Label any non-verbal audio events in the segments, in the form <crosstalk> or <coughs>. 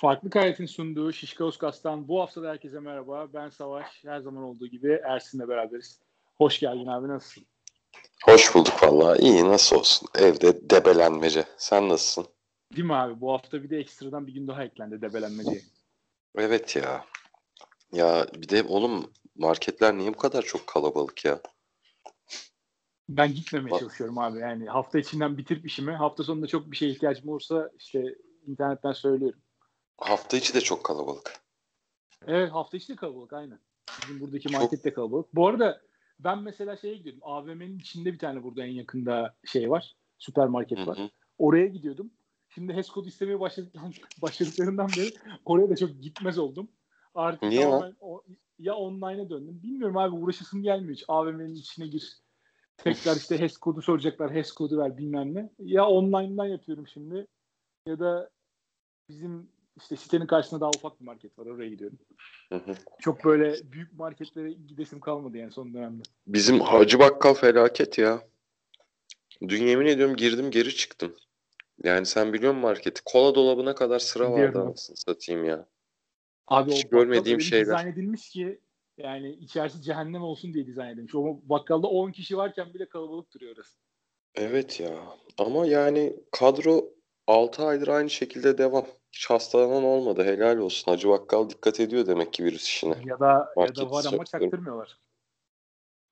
Farklı Kayet'in sunduğu Şişkauskas.'tan bu hafta da herkese merhaba. Ben Savaş. Her zaman olduğu gibi Ersin'le beraberiz. Hoş geldin abi nasılsın? Hoş bulduk vallahi. İyi nasıl olsun. Evde debelenmece. Sen nasılsın? Değil mi abi? Bu hafta bir de ekstradan bir gün daha eklendi debelenmeceye. Evet ya. Ya bir de oğlum marketler niye bu kadar çok kalabalık ya? Ben gitmemeye çalışıyorum abi. Yani hafta içinden bitirip işimi. Hafta sonunda çok bir şeye ihtiyacım olursa işte internetten söylüyorum. Hafta içi de çok kalabalık. Evet hafta içi de kalabalık aynen. Bizim buradaki market de kalabalık. Bu arada ben mesela şeye gidiyordum. AVM'nin içinde bir tane burada en yakında şey var. Süpermarket var. Hı hı. Oraya gidiyordum. Şimdi HES kodu istemeye <laughs> başladıklarından, beri oraya da çok gitmez oldum. Artık Niye lan? O, ya online'a döndüm. Bilmiyorum abi uğraşasım gelmiyor hiç. AVM'nin içine gir. Tekrar işte HES kodu soracaklar. HES kodu ver bilmem ne. Ya online'dan yapıyorum şimdi. Ya da bizim işte sitenin karşısında daha ufak bir market var. Oraya gidiyorum. Hı hı. Çok böyle büyük marketlere gidesim kalmadı yani son dönemde. Bizim Hacı Bakkal felaket ya. Dün yemin ediyorum girdim geri çıktım. Yani sen biliyor musun marketi? Kola dolabına kadar sıra vardı anasını satayım ya. Abi Hiç o görmediğim şeyler. dizayn edilmiş ki yani içerisi cehennem olsun diye dizayn edilmiş. O bakkalda 10 kişi varken bile kalabalık duruyor orası. Evet ya. Ama yani kadro 6 aydır aynı şekilde devam. Hiç hastalanan olmadı. Helal olsun. Hacı Bakkal dikkat ediyor demek ki virüs işine. Ya da Market ya da var ama çaktırmıyorlar.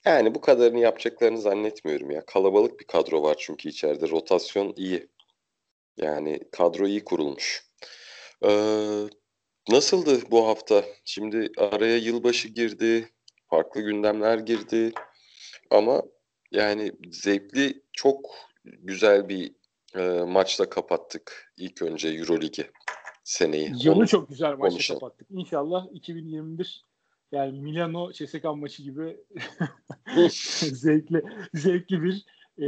Yani bu kadarını yapacaklarını zannetmiyorum ya. Kalabalık bir kadro var çünkü içeride. Rotasyon iyi. Yani kadro iyi kurulmuş. Ee, nasıldı bu hafta? Şimdi araya yılbaşı girdi. Farklı gündemler girdi. Ama yani zevkli, çok güzel bir e, maçla kapattık ilk önce Euroligi seneyi. Onu çok güzel maçla konuşalım. kapattık. İnşallah 2021 yani Milano CSKA maçı gibi <laughs> <laughs> zevkli zevkli bir e,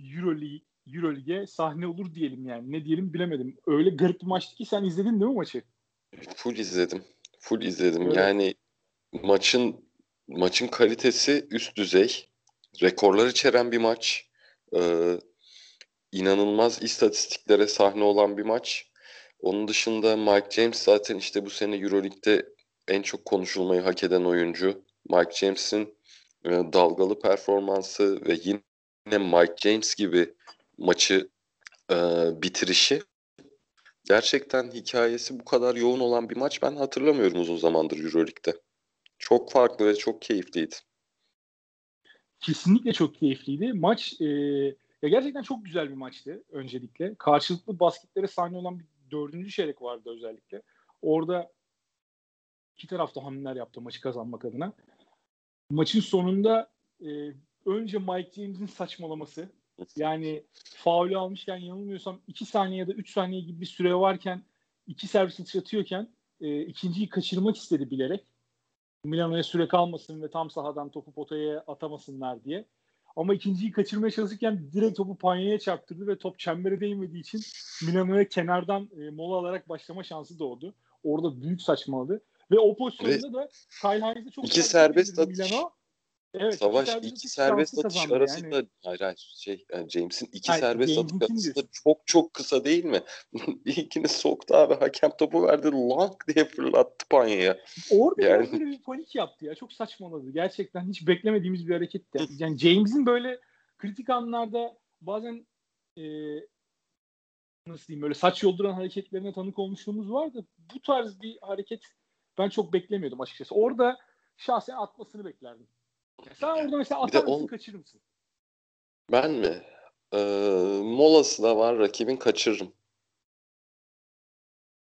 Euroleague Euroleague'e sahne olur diyelim yani. Ne diyelim bilemedim. Öyle garip bir maçtı ki sen izledin değil mi maçı? Full izledim. Full izledim. Evet. Yani maçın maçın kalitesi üst düzey. Rekorlar içeren bir maç. Ee, inanılmaz istatistiklere sahne olan bir maç. Onun dışında Mike James zaten işte bu sene Euroleague'de en çok konuşulmayı hak eden oyuncu. Mike James'in e, dalgalı performansı ve yine Mike James gibi maçı e, bitirişi gerçekten hikayesi bu kadar yoğun olan bir maç ben hatırlamıyorum uzun zamandır Euroleague'de. Çok farklı ve çok keyifliydi. Kesinlikle çok keyifliydi. Maç e, ya gerçekten çok güzel bir maçtı öncelikle. Karşılıklı basketlere sahne olan bir dördüncü çeyrek vardı özellikle. Orada iki tarafta hamleler yaptı maçı kazanmak adına. Maçın sonunda e, önce Mike James'in saçmalaması. Yani faulü almışken yanılmıyorsam 2 saniye ya da 3 saniye gibi bir süre varken iki servis atış atıyorken e, ikinciyi kaçırmak istedi bilerek. Milano'ya süre kalmasın ve tam sahadan topu potaya atamasınlar diye. Ama ikinciyi kaçırmaya çalışırken direkt topu panyaya çarptırdı ve top çembere değmediği için Milano'ya kenardan e, mola alarak başlama şansı doğdu. Orada büyük saçmaladı. Ve o pozisyonda da Kyle Hines'e çok İki serbest atış. Milano. Evet, Savaş iki atış serbest atış arasında yani. hayır hayır şey yani James'in iki Hayır, serbest atış arasında diyorsun. çok çok kısa değil mi? <laughs> İlkini soktu abi hakem topu verdi lank diye fırlattı panyaya. Orada Yani- böyle bir panik yaptı ya. Çok saçmaladı. Gerçekten hiç beklemediğimiz bir hareketti. Yani James'in böyle kritik anlarda bazen e, nasıl diyeyim böyle saç yolduran hareketlerine tanık olmuşluğumuz vardı. Bu tarz bir hareket ben çok beklemiyordum açıkçası. Orada şahsen atmasını beklerdim. Sen orada mesela atar mısın on- kaçırır mısın? Ben mi? Ee, molası da var rakibin kaçırırım.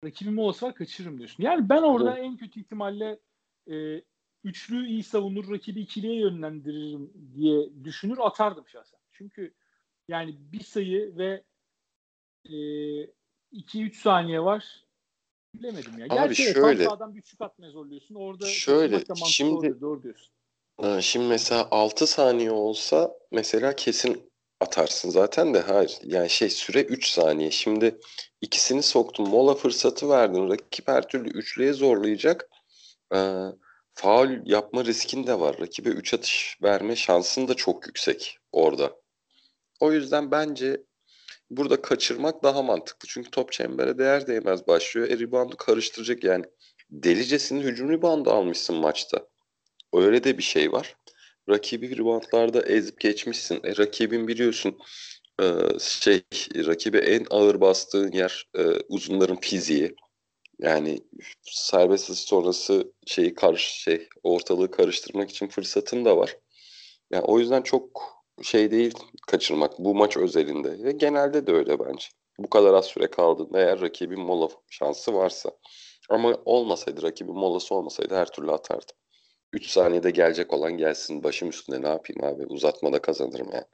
Rakibin molası var kaçırırım diyorsun. Yani ben orada Hı. en kötü ihtimalle e, üçlü iyi savunur, rakibi ikiliye yönlendiririm diye düşünür atardım şahsen. Çünkü yani bir sayı ve 2-3 saniye var. Bilemedim ya. Abi Gerçi şöyle. tam bir üçlük atmaya zorluyorsun. Orada Şöyle, şimdi- Doğru diyorsun. Ee, Şimdi mesela 6 saniye olsa mesela kesin atarsın zaten de hayır. Yani şey süre 3 saniye. Şimdi ikisini soktun mola fırsatı verdin. Rakip her türlü üçlüye zorlayacak. Ee, faul yapma riskin de var. Rakibe 3 atış verme şansın da çok yüksek orada. O yüzden bence burada kaçırmak daha mantıklı. Çünkü top çembere değer değmez başlıyor. E reboundu karıştıracak yani. Delicesinin hücum reboundu almışsın maçta. Öyle de bir şey var. Rakibi reboundlarda ezip geçmişsin. E, rakibin biliyorsun e, şey rakibe en ağır bastığın yer e, uzunların fiziği. Yani serbest atış sonrası şeyi karış şey ortalığı karıştırmak için fırsatın da var. Yani o yüzden çok şey değil kaçırmak bu maç özelinde. Ve genelde de öyle bence. Bu kadar az süre kaldığında eğer rakibin mola şansı varsa. Ama olmasaydı rakibin molası olmasaydı her türlü atardı. 3 saniyede gelecek olan gelsin başım üstünde ne yapayım abi uzatmada kazanırım yani.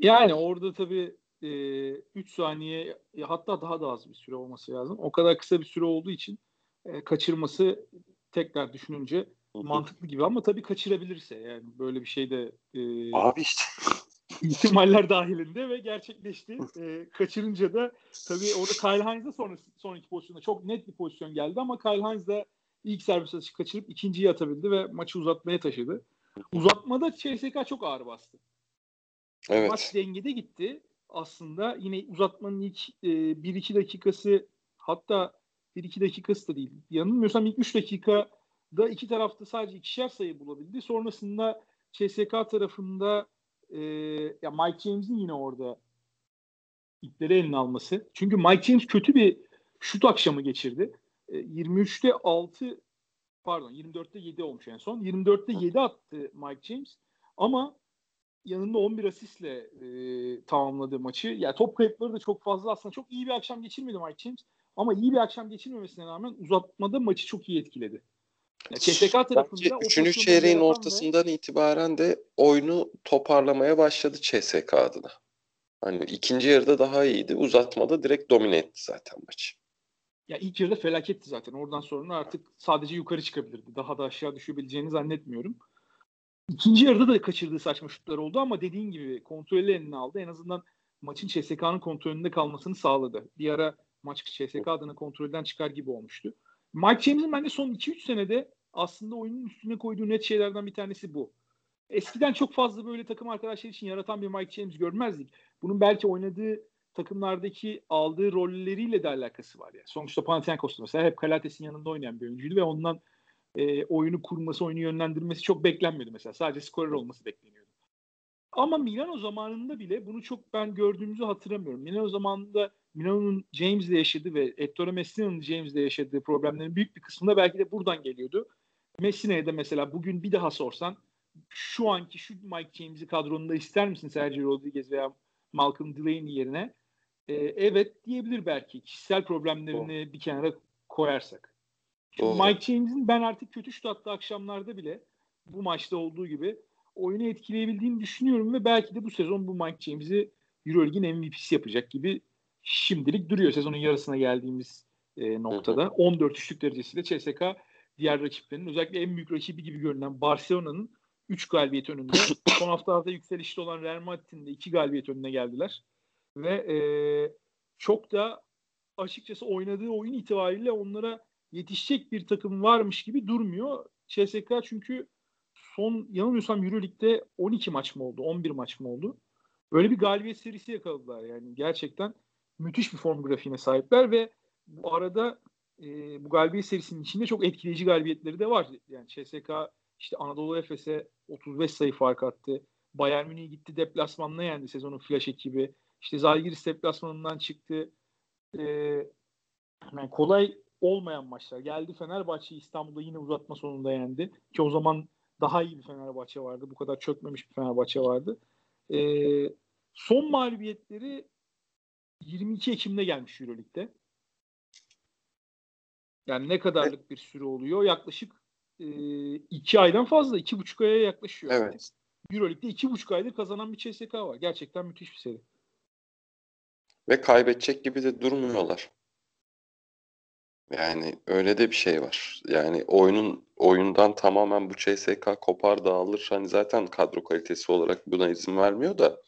Yani orada tabii 3 e, saniye hatta daha da az bir süre olması lazım. O kadar kısa bir süre olduğu için e, kaçırması tekrar düşününce mantıklı gibi ama tabii kaçırabilirse yani böyle bir şey de e, Abi işte <laughs> ihtimaller dahilinde ve gerçekleşti. E, kaçırınca da tabii orada Kyle Hines'da sonra sonraki pozisyonda çok net bir pozisyon geldi ama Kyle Hines da ilk servis kaçırıp ikinciyi atabildi ve maçı uzatmaya taşıdı. Uzatmada CSK çok ağır bastı. Evet. Maç dengede gitti. Aslında yine uzatmanın ilk e, 1-2 dakikası hatta 1-2 dakikası da değil. Yanılmıyorsam ilk 3 dakikada iki tarafta sadece ikişer sayı bulabildi. Sonrasında CSK tarafında e, ya Mike James'in yine orada ipleri eline alması. Çünkü Mike James kötü bir şut akşamı geçirdi. E, 23'te 6 pardon 24'te 7 olmuş en son. 24'te 7 attı Mike James. Ama yanında 11 asistle e, tamamladı maçı. Ya yani top kayıpları da çok fazla aslında. Çok iyi bir akşam geçirmedi Mike James. Ama iyi bir akşam geçirmemesine rağmen uzatmada maçı çok iyi etkiledi. Yani CSK tarafında 3. çeyreğin ortasından ve... itibaren de oyunu toparlamaya başladı CSK adına. Hani ikinci yarıda daha iyiydi. Uzatmada direkt domine etti zaten maçı. Ya ilk yarıda felaketti zaten. Oradan sonra artık sadece yukarı çıkabilirdi. Daha da aşağı düşebileceğini zannetmiyorum. İkinci yarıda da kaçırdığı saçma şutlar oldu ama dediğin gibi kontrolü eline aldı. En azından maçın CSK'nın kontrolünde kalmasını sağladı. Bir ara maç CSK adına kontrolden çıkar gibi olmuştu. Mike James'in bence son 2-3 senede aslında oyunun üstüne koyduğu net şeylerden bir tanesi bu. Eskiden çok fazla böyle takım arkadaşlar için yaratan bir Mike James görmezdik. Bunun belki oynadığı takımlardaki aldığı rolleriyle de alakası var. Yani. Sonuçta Panathinaikos'ta mesela hep Kalates'in yanında oynayan bir oyuncuydu ve ondan e, oyunu kurması, oyunu yönlendirmesi çok beklenmedi mesela. Sadece skorer olması bekleniyordu. Ama Milano zamanında bile bunu çok ben gördüğümüzü hatırlamıyorum. Milano zamanında Milano'nun James'le yaşadığı ve Ettore Messina'nın James'le yaşadığı problemlerin büyük bir kısmında belki de buradan geliyordu. Messina'ya da mesela bugün bir daha sorsan şu anki şu Mike James'i kadronunda ister misin Sergio Rodriguez veya Malcolm Delaney yerine? Ee, evet diyebilir belki. Kişisel problemlerini oh. bir kenara koyarsak. Çünkü Mike James'in ben artık kötü şut attığı akşamlarda bile bu maçta olduğu gibi oyunu etkileyebildiğini düşünüyorum ve belki de bu sezon bu Mike James'i Euroleague'in MVP'si yapacak gibi şimdilik duruyor sezonun yarısına geldiğimiz e, noktada. 14 üçlük derecesiyle CSK diğer rakiplerinin özellikle en büyük rakibi gibi görünen Barcelona'nın 3 galibiyet önünde. <coughs> Son haftalarda yükselişte olan Real Madrid'in de 2 galibiyet önüne geldiler. Ve e, çok da açıkçası oynadığı oyun itibariyle onlara yetişecek bir takım varmış gibi durmuyor. CSK çünkü son yanılmıyorsam Euroleague'de 12 maç mı oldu? 11 maç mı oldu? Böyle bir galibiyet serisi yakaladılar yani. Gerçekten müthiş bir form grafiğine sahipler ve bu arada e, bu galibiyet serisinin içinde çok etkileyici galibiyetleri de var. Yani CSK işte Anadolu Efes'e 35 sayı fark attı. Bayern Münih gitti deplasmanına yendi sezonun flash ekibi. İşte Zalgiris deplasmanından çıktı. Ee, yani kolay olmayan maçlar. Geldi Fenerbahçe İstanbul'da yine uzatma sonunda yendi. Ki o zaman daha iyi bir Fenerbahçe vardı. Bu kadar çökmemiş bir Fenerbahçe vardı. Ee, son mağlubiyetleri 22 Ekim'de gelmiş Euroleague'de. Yani ne kadarlık bir süre oluyor? Yaklaşık e, iki aydan fazla. iki buçuk aya yaklaşıyor. Evet. Euroleague'de iki buçuk aydır kazanan bir CSK var. Gerçekten müthiş bir seri. Ve kaybedecek gibi de durmuyorlar. Yani öyle de bir şey var. Yani oyunun oyundan tamamen bu CSK kopar dağılır. Hani zaten kadro kalitesi olarak buna izin vermiyor da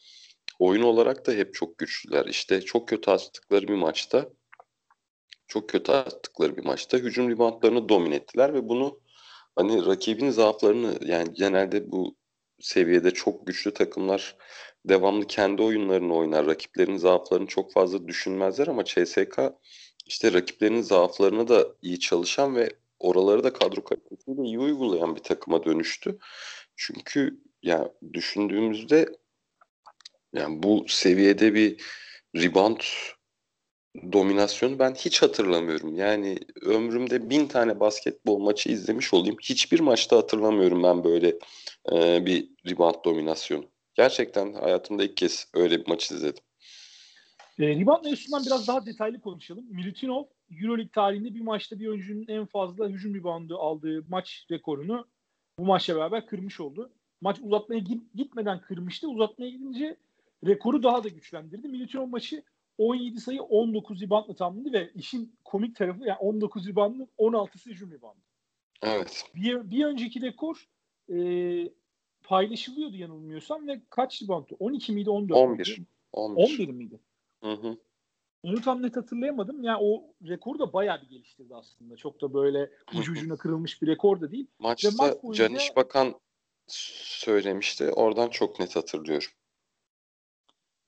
oyun olarak da hep çok güçlüler. İşte çok kötü attıkları bir maçta çok kötü attıkları bir maçta hücum reboundlarını domine ettiler ve bunu hani rakibin zaaflarını yani genelde bu seviyede çok güçlü takımlar devamlı kendi oyunlarını oynar. Rakiplerin zaaflarını çok fazla düşünmezler ama CSK işte rakiplerinin zaaflarını da iyi çalışan ve oraları da kadro kalitesiyle iyi uygulayan bir takıma dönüştü. Çünkü ya düşündüğümüzde yani bu seviyede bir rebound dominasyonu ben hiç hatırlamıyorum. Yani ömrümde bin tane basketbol maçı izlemiş olayım. Hiçbir maçta hatırlamıyorum ben böyle e, bir rebound dominasyonu. Gerçekten hayatımda ilk kez öyle bir maç izledim. E, rebound mevzusundan biraz daha detaylı konuşalım. Milutinov Euroleague tarihinde bir maçta bir oyuncunun en fazla hücum reboundu aldığı maç rekorunu bu maçla beraber kırmış oldu. Maç uzatmaya gitmeden kırmıştı. Uzatmaya gidince rekoru daha da güçlendirdi. Milutinov maçı 17 sayı 19 reboundla tamamladı ve işin komik tarafı yani 19 reboundın 16'sı hücum reboundu. Evet. Bir, bir önceki rekor e, paylaşılıyordu yanılmıyorsam ve kaç reboundu? 12 miydi 14 11. 11. 11 miydi? Hı hı. Onu tam net hatırlayamadım. Yani o rekoru da bayağı bir geliştirdi aslında. Çok da böyle ucu ucuna kırılmış bir rekor da değil. Maçta maç boyunca... Caniş Bakan söylemişti. Oradan çok net hatırlıyorum.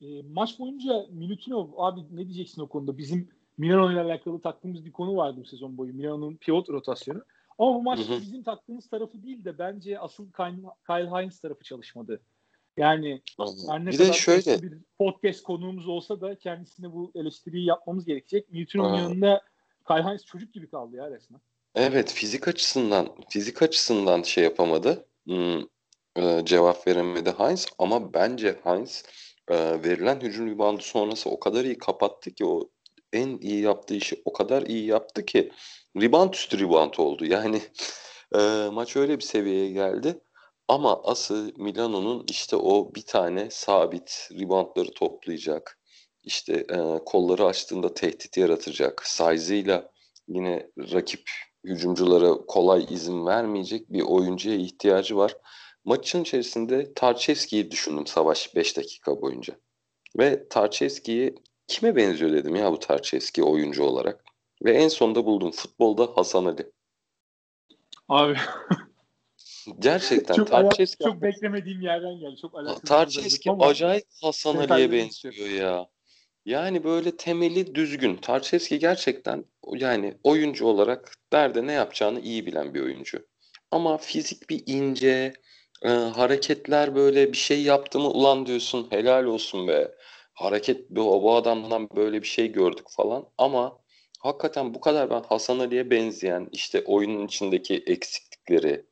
E, maç boyunca Milutinov abi ne diyeceksin o konuda? Bizim Milano ile alakalı taktığımız bir konu vardı bu sezon boyu. Milano'nun pivot rotasyonu. Ama bu maçta bizim taktığımız tarafı değil de bence asıl Kyle Hines tarafı çalışmadı. Yani her ne bir kadar de şöyle bir podcast konuğumuz olsa da kendisine bu eleştiriyi yapmamız gerekecek. Newton'un yanında Kyle Hines çocuk gibi kaldı ya resmen. Evet fizik açısından fizik açısından şey yapamadı. Hmm, e, cevap veremedi Hines ama bence Hines e, verilen hücum ribandı sonrası o kadar iyi kapattı ki o en iyi yaptığı işi o kadar iyi yaptı ki rebound üstü rebound oldu. Yani <laughs> e, maç öyle bir seviyeye geldi. Ama asıl Milano'nun işte o bir tane sabit reboundları toplayacak. İşte e, kolları açtığında tehdit yaratacak. Size'ıyla yine rakip hücumculara kolay izin vermeyecek bir oyuncuya ihtiyacı var. Maçın içerisinde Tarçevski'yi düşündüm savaş 5 dakika boyunca. Ve Tarçevski'yi kime benziyor dedim ya bu Tarçevski oyuncu olarak. Ve en sonunda buldum futbolda Hasan Ali. Abi Gerçekten <laughs> çok, Tarçeski çok beklemediğim yerden geldi. Çok alakasız. Tarçeski acayip Hasan Ali'ye benziyor ya. Yani böyle temeli düzgün. Tarçeski gerçekten yani oyuncu olarak nerede ne yapacağını iyi bilen bir oyuncu. Ama fizik bir ince, e, hareketler böyle bir şey yaptı mı ulan diyorsun helal olsun be. Hareket bu, bu adamdan böyle bir şey gördük falan. Ama hakikaten bu kadar ben Hasan Ali'ye benzeyen işte oyunun içindeki eksiklikleri,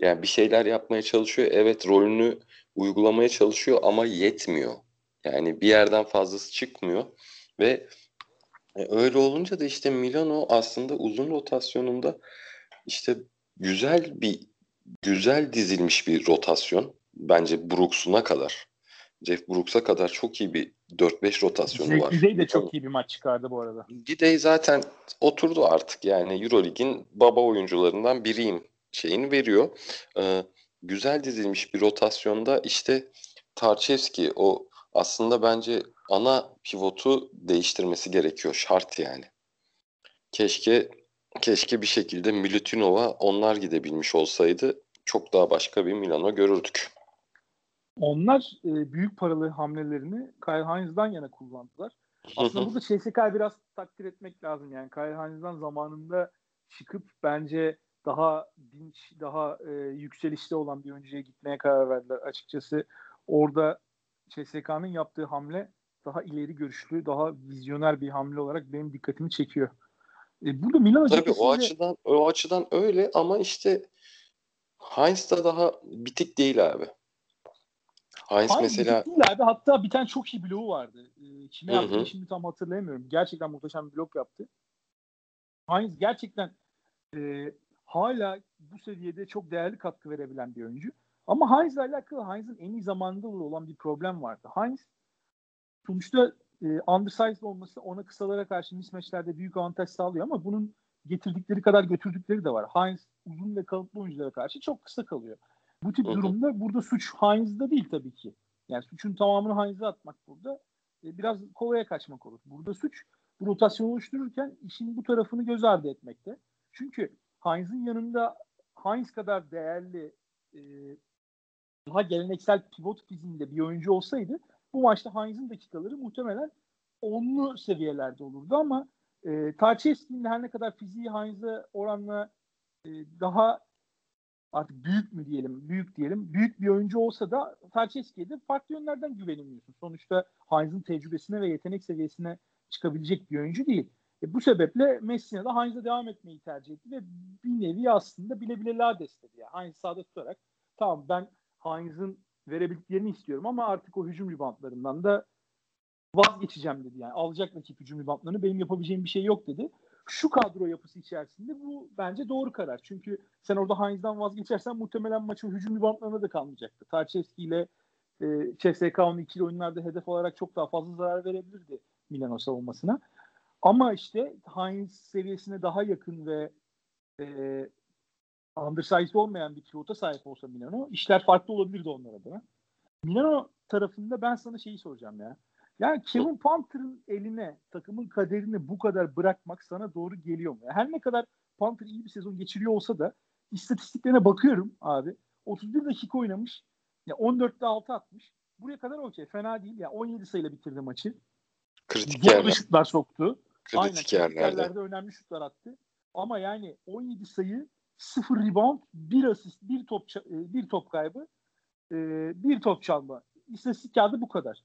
yani bir şeyler yapmaya çalışıyor. Evet rolünü uygulamaya çalışıyor ama yetmiyor. Yani bir yerden fazlası çıkmıyor ve e, öyle olunca da işte Milano aslında uzun rotasyonunda işte güzel bir güzel dizilmiş bir rotasyon. Bence Brooks'una kadar. Jeff Brooks'a kadar çok iyi bir 4-5 rotasyonu Zek var. Gidey de çok iyi bir maç çıkardı bu arada. Gidey zaten oturdu artık yani Eurolig'in baba oyuncularından biriyim şeyini veriyor. Ee, güzel dizilmiş bir rotasyonda işte Tarçevski o aslında bence ana pivotu değiştirmesi gerekiyor. Şart yani. Keşke keşke bir şekilde Milutinova onlar gidebilmiş olsaydı çok daha başka bir Milano görürdük. Onlar e, büyük paralı hamlelerini Kyle Hines'dan yana kullandılar. Aslında burada CSK'yı biraz takdir etmek lazım. Yani Kyle Hines'dan zamanında çıkıp bence daha dinç, daha e, yükselişte olan bir oyuncuya gitmeye karar verdiler. Açıkçası orada CSK'nın yaptığı hamle daha ileri görüşlü, daha vizyoner bir hamle olarak benim dikkatimi çekiyor. E, burada Milan Tabii o açıdan o açıdan öyle ama işte Heinz da daha bitik değil abi. Heinz, Heinz mesela değil abi. Hatta bir tane çok iyi bloğu vardı. E, kime yaptığını şimdi tam hatırlayamıyorum. Gerçekten muhteşem bir blok yaptı. Heinz gerçekten e, hala bu seviyede çok değerli katkı verebilen bir oyuncu. Ama Heinz'le alakalı Heinz'in en iyi zamanında olan bir problem vardı. Heinz sonuçta e, undersized olması ona kısalara karşı mismatchlerde büyük avantaj sağlıyor ama bunun getirdikleri kadar götürdükleri de var. Heinz uzun ve kalıplı oyunculara karşı çok kısa kalıyor. Bu tip Hı-hı. durumda burada suç Heinz'da değil tabii ki. Yani suçun tamamını Heinz'e atmak burada e, biraz kolaya kaçmak olur. Burada suç bu rotasyonu oluştururken işin bu tarafını göz ardı etmekte. Çünkü Heinz'in yanında Heinz kadar değerli e, daha geleneksel pivot fiziğinde bir oyuncu olsaydı bu maçta Heinz'in dakikaları muhtemelen onlu seviyelerde olurdu ama e, Tarçevski'nin her ne kadar fiziği Heinz'e oranla e, daha artık büyük mü diyelim, büyük diyelim, büyük bir oyuncu olsa da Tarçevski'ye de farklı yönlerden güvenemiyorsun. Sonuçta Heinz'in tecrübesine ve yetenek seviyesine çıkabilecek bir oyuncu değil. E, bu sebeple Messina da Heinz'e devam etmeyi tercih etti ve bir nevi aslında bile bile la destedi. Yani Heinz sağda tutarak tamam ben Heinz'in verebildiklerini istiyorum ama artık o hücum ribantlarından da vazgeçeceğim dedi. Yani alacak rakip hücum ribantlarını benim yapabileceğim bir şey yok dedi. Şu kadro yapısı içerisinde bu bence doğru karar. Çünkü sen orada Heinz'dan vazgeçersen muhtemelen maçın hücum ribantlarına da kalmayacaktı. Tarçevski ile e, CSK'nın ikili oyunlarda hedef olarak çok daha fazla zarar verebilirdi Milano savunmasına. Ama işte Heinz seviyesine daha yakın ve e, undersized olmayan bir pivota sahip olsa Milano işler farklı olabilirdi onlar adına. Milano tarafında ben sana şeyi soracağım ya. Yani Kevin Panther'ın eline takımın kaderini bu kadar bırakmak sana doğru geliyor mu? Her ne kadar Panther iyi bir sezon geçiriyor olsa da istatistiklerine bakıyorum abi. 31 dakika oynamış. Ya 14'te 6 atmış. Buraya kadar okey. Fena değil. Ya 17 sayıyla bitirdi maçı. Kritik yerler. şutlar soktu. Kritik Aynen, yerlerde. yerlerde önemli şutlar attı. Ama yani 17 sayı, 0 rebound, 1 asist, 1 top bir top kaybı, bir top çalma. İstatistik kağıdı bu kadar.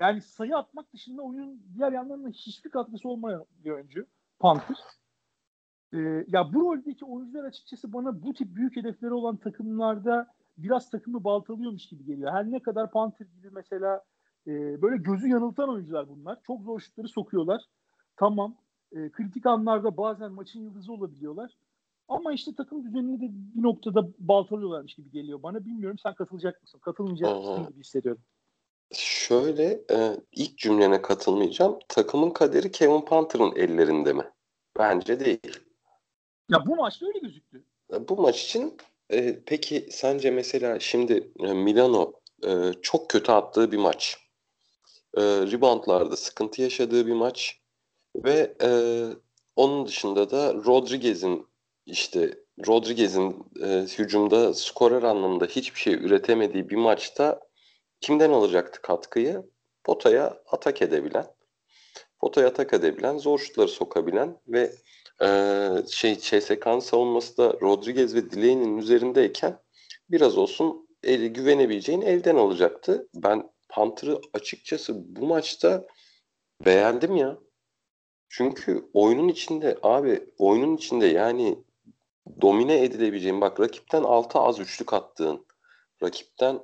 Yani sayı atmak dışında oyunun diğer yanlarında hiçbir katkısı olmayan bir oyuncu. Panther. Ee, ya bu roldeki oyuncular açıkçası bana bu tip büyük hedefleri olan takımlarda biraz takımı baltalıyormuş gibi geliyor. Her ne kadar Panther gibi mesela e, böyle gözü yanıltan oyuncular bunlar. Çok zor şutları sokuyorlar. Tamam. E, kritik anlarda bazen maçın yıldızı olabiliyorlar. Ama işte takım düzenini de bir noktada baltalıyorlarmış gibi geliyor bana. Bilmiyorum sen katılacak mısın? Katılmayacak mısın gibi hissediyorum. Şöyle e, ilk cümlene katılmayacağım. Takımın kaderi Kevin Panther'ın ellerinde mi? Bence değil. Ya bu maçta öyle gözüktü. E, bu maç için e, peki sence mesela şimdi e, Milano e, çok kötü attığı bir maç. E, reboundlarda sıkıntı yaşadığı bir maç ve e, onun dışında da Rodriguez'in işte Rodriguez'in e, hücumda skorer anlamında hiçbir şey üretemediği bir maçta kimden alacaktı katkıyı? Potaya atak edebilen, potaya atak edebilen, zor şutları sokabilen ve e, şey CSK'nın savunması da Rodriguez ve Delaney'nin üzerindeyken biraz olsun eli güvenebileceğin elden alacaktı. Ben Panther'ı açıkçası bu maçta beğendim ya. Çünkü oyunun içinde abi oyunun içinde yani domine edilebileceğin bak rakipten 6 az üçlük attığın rakipten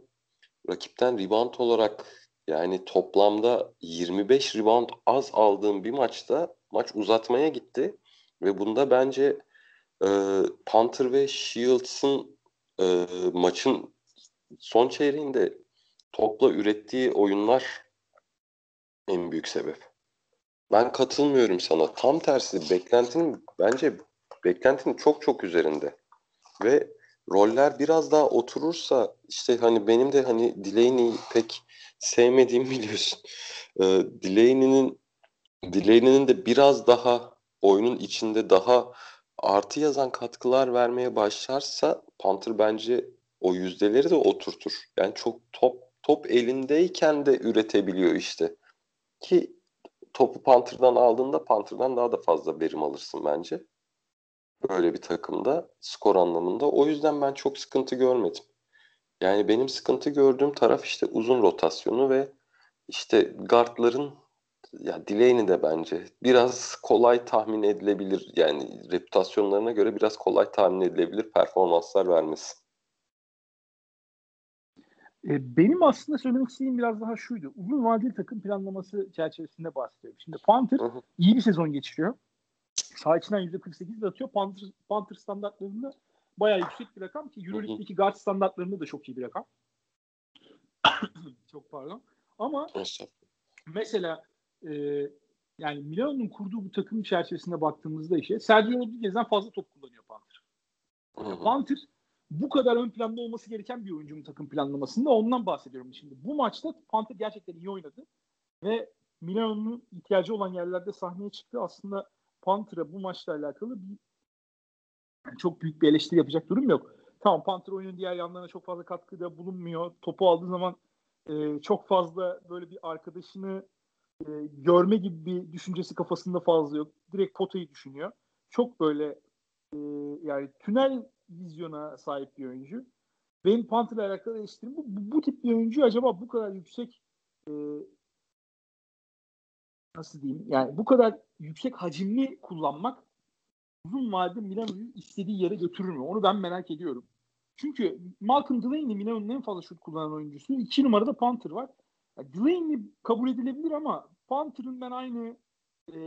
rakipten rebound olarak yani toplamda 25 rebound az aldığın bir maçta maç uzatmaya gitti ve bunda bence e, Panther ve Shields'ın e, maçın son çeyreğinde topla ürettiği oyunlar en büyük sebep. Ben katılmıyorum sana. Tam tersi beklentinin bence beklentinin çok çok üzerinde. Ve roller biraz daha oturursa işte hani benim de hani Delaney'i pek sevmediğimi <laughs> biliyorsun. Ee, Delaney'nin Delaney'nin de biraz daha oyunun içinde daha artı yazan katkılar vermeye başlarsa Panther bence o yüzdeleri de oturtur. Yani çok top top elindeyken de üretebiliyor işte. Ki topu Panther'dan aldığında Panther'dan daha da fazla verim alırsın bence. Böyle bir takımda skor anlamında. O yüzden ben çok sıkıntı görmedim. Yani benim sıkıntı gördüğüm taraf işte uzun rotasyonu ve işte guardların ya Delaney de bence biraz kolay tahmin edilebilir yani reputasyonlarına göre biraz kolay tahmin edilebilir performanslar vermesi. E, benim aslında söylemek istediğim biraz daha şuydu. Uzun vadeli takım planlaması çerçevesinde bahsediyorum. Şimdi Panther hı hı. iyi bir sezon geçiriyor. Sağ içinden %48 de atıyor. Panther, Panther standartlarında bayağı yüksek bir rakam ki Euroleague'deki guard standartlarında da çok iyi bir rakam. <coughs> çok pardon. Ama mesela e, yani Milano'nun kurduğu bu takım çerçevesinde baktığımızda işe Sergio Rodriguez'den fazla top kullanıyor Panther. Yani Panther bu kadar ön planda olması gereken bir oyuncunun takım planlamasında ondan bahsediyorum şimdi. Bu maçta Panther gerçekten iyi oynadı ve Milano'nun ihtiyacı olan yerlerde sahneye çıktı. Aslında Panther'a bu maçla alakalı bir çok büyük bir eleştiri yapacak durum yok. tamam Panther oyunun diğer yanlarına çok fazla katkıda bulunmuyor. Topu aldığı zaman e, çok fazla böyle bir arkadaşını e, görme gibi bir düşüncesi kafasında fazla yok. Direkt potayı düşünüyor. Çok böyle e, yani tünel vizyona sahip bir oyuncu. Benim Panther'la alakalı eleştirim bu, bu, bu tip bir oyuncu acaba bu kadar yüksek e, nasıl diyeyim yani bu kadar yüksek hacimli kullanmak uzun vadede Milano'yu istediği yere götürür mü? Onu ben merak ediyorum. Çünkü Malcolm Delaney Milano'nun en fazla şut kullanan oyuncusu. İki numarada Panther var. Yani Delaney kabul edilebilir ama Panther'ın ben aynı e,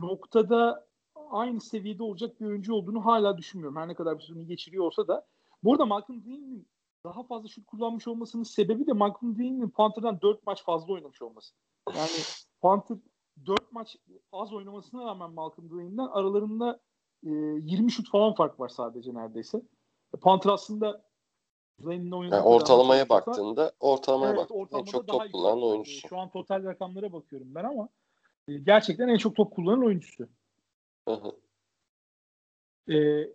noktada aynı seviyede olacak bir oyuncu olduğunu hala düşünmüyorum. Her ne kadar bir sürü geçiriyor olsa da. Bu arada Malcolm Delaney'nin daha fazla şut kullanmış olmasının sebebi de Malcolm Delaney'nin Panther'dan 4 maç fazla oynamış olması. Yani Panther 4 maç az oynamasına rağmen Malcolm Delaney'den aralarında e, 20 şut falan fark var sadece neredeyse. Panther aslında Delaney'nin oynadığı yani ortalamaya baktığında ortalamaya evet, baktığında en çok top kullanan oyuncusu. Şu an total rakamlara bakıyorum ben ama e, gerçekten en çok top kullanan oyuncusu. Hı hı.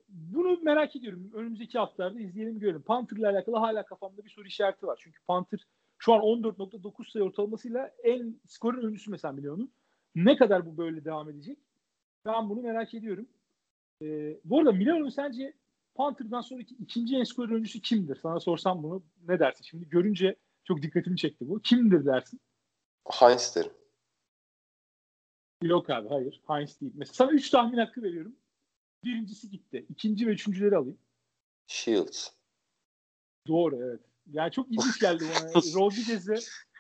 Bunu merak ediyorum. Önümüzdeki haftalarda izleyelim görelim. Panther ile alakalı hala kafamda bir soru işareti var. Çünkü Panther şu an 14.9 sayı ortalamasıyla en skorer oyuncusu mesela milyonu. Ne kadar bu böyle devam edecek? Ben bunu merak ediyorum. Ee, bu arada Milano'nun sence Panther'dan sonraki ikinci en skorer oyuncusu kimdir? Sana sorsam bunu ne dersin? Şimdi görünce çok dikkatimi çekti bu. Kimdir dersin? Heinz derim. Yok abi hayır. Heinz değil. Mesela sana üç tahmin hakkı veriyorum. Birincisi gitti. İkinci ve üçüncüleri alayım. Shields. Doğru evet. Yani çok <laughs> ilginç geldi bana. Rodriguez'e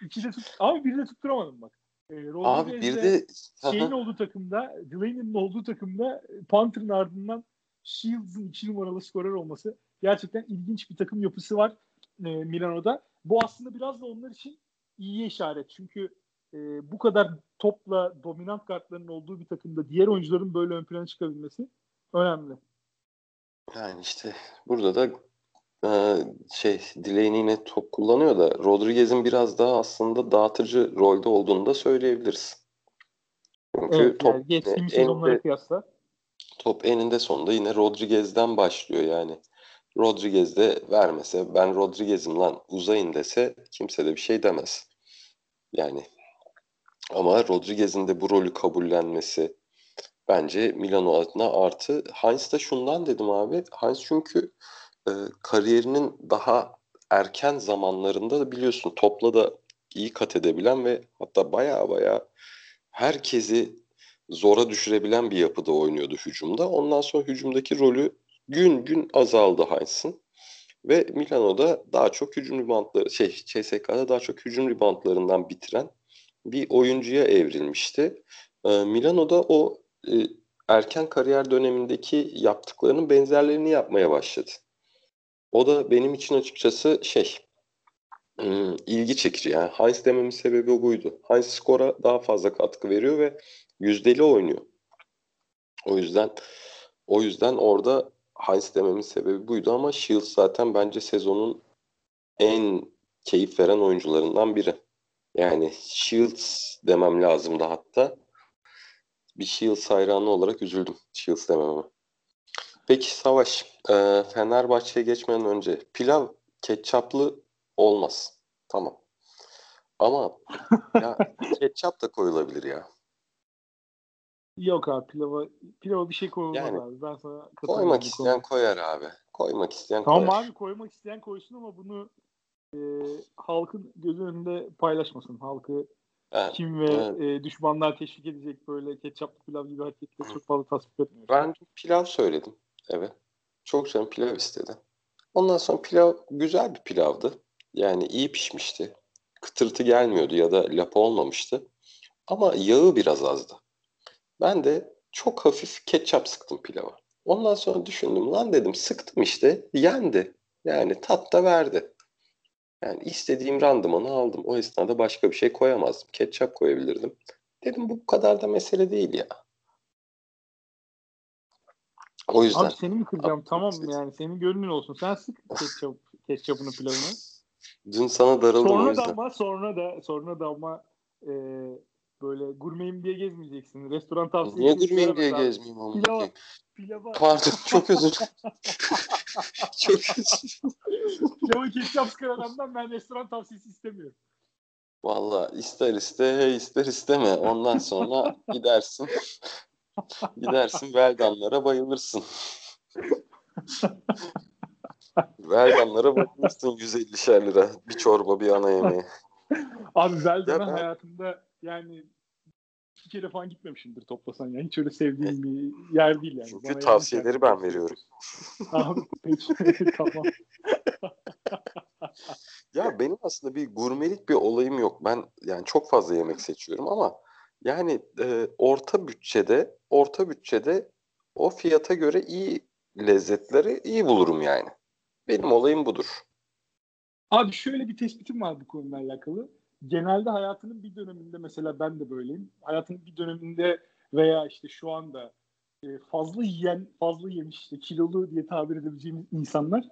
ikide tut ama biri de tutturamadım bak. Ee, Abi bir de şeyin olduğu takımda, Delaney'nin olduğu takımda Panther'ın ardından Shields'ın iki numaralı skorer olması gerçekten ilginç bir takım yapısı var e, Milano'da. Bu aslında biraz da onlar için iyi işaret. Çünkü e, bu kadar topla dominant kartların olduğu bir takımda diğer oyuncuların böyle ön plana çıkabilmesi önemli. Yani işte burada da e, şey Delaney yine top kullanıyor da Rodriguez'in biraz daha aslında dağıtıcı rolde olduğunu da söyleyebiliriz. Çünkü evet, top yani geçtiğimiz sezonlara kıyasla top eninde sonunda yine Rodriguez'den başlıyor yani. Rodriguez de vermese ben Rodriguez'im lan uzayın dese kimse de bir şey demez. Yani ama Rodriguez'in de bu rolü kabullenmesi bence Milano adına artı. Heinz da şundan dedim abi. Heinz çünkü e, kariyerinin daha erken zamanlarında da biliyorsun topla da iyi kat edebilen ve hatta baya baya herkesi zora düşürebilen bir yapıda oynuyordu hücumda. Ondan sonra hücumdaki rolü gün gün azaldı Heinz'in. Ve Milano'da daha çok hücum ribantları, şey CSK'da daha çok hücum ribantlarından bitiren bir oyuncuya evrilmişti. E, Milano'da o e, erken kariyer dönemindeki yaptıklarının benzerlerini yapmaya başladı. O da benim için açıkçası şey ıı, ilgi çekici. Yani Heinz dememin sebebi buydu. Heinz skora daha fazla katkı veriyor ve yüzdeli oynuyor. O yüzden o yüzden orada Heinz dememin sebebi buydu ama Shields zaten bence sezonun en keyif veren oyuncularından biri. Yani Shields demem lazımdı hatta. Bir Shields hayranı olarak üzüldüm Shields dememe. Peki Savaş, e, Fenerbahçe'ye geçmeden önce pilav ketçaplı olmaz. Tamam. Ama ya <laughs> ketçap da koyulabilir ya. Yok abi pilava, pilava bir şey koyulmaz yani, abi. Ben sana koymak isteyen koyar abi. Koymak isteyen tamam koyar. Tamam abi koymak isteyen koysun ama bunu e, halkın gözü önünde paylaşmasın. Halkı evet, kim ve evet. e, düşmanlar teşvik edecek böyle ketçaplı pilav gibi hareketleri çok fazla tasvip etmiyor. Ben pilav söyledim. Evet. Çok canım pilav istedi. Ondan sonra pilav güzel bir pilavdı. Yani iyi pişmişti. Kıtırtı gelmiyordu ya da lapa olmamıştı. Ama yağı biraz azdı. Ben de çok hafif ketçap sıktım pilava. Ondan sonra düşündüm lan dedim sıktım işte yendi. Yani tat da verdi. Yani istediğim randımanı aldım. O esnada başka bir şey koyamazdım. Ketçap koyabilirdim. Dedim bu kadar da mesele değil ya. O yüzden. Abi seni mi kıracağım? Tamam mı yani? Senin gönlün olsun. Sen sık ketçap, ketçapını pilavını. Dün sana darıldım sonra o yüzden. Da ama, sonra da sonra da ama e, böyle gurmeyim diye gezmeyeceksin. Restoran tavsiye Niye gurmeyim diye gezmeyeyim ama? Pilava, pilava. Pardon çok özür <laughs> Çok Pilavı ketçap sıkan adamdan ben restoran tavsiyesi istemiyorum. Valla ister iste ister isteme. Ondan sonra gidersin. Gidersin Veldanlara bayılırsın. Veldanlara bayılırsın 150'şer lira. Bir çorba bir ana yemeği. Abi Veldan'a ben- hayatımda yani iki kere falan gitmemişimdir toplasan yani. Hiç öyle sevdiğim bir yer değil yani. Çünkü Bana tavsiyeleri ben veriyorum. <laughs> Abi peki tamam. Ya benim aslında bir gurmelik bir olayım yok. Ben yani çok fazla yemek seçiyorum ama yani e, orta bütçede orta bütçede o fiyata göre iyi lezzetleri iyi bulurum yani. Benim olayım budur. Abi şöyle bir tespitim var bu konuyla alakalı. Genelde hayatının bir döneminde mesela ben de böyleyim. Hayatının bir döneminde veya işte şu anda e, fazla yiyen, fazla yemiş, işte kilolu diye tabir edebileceğimiz insanlar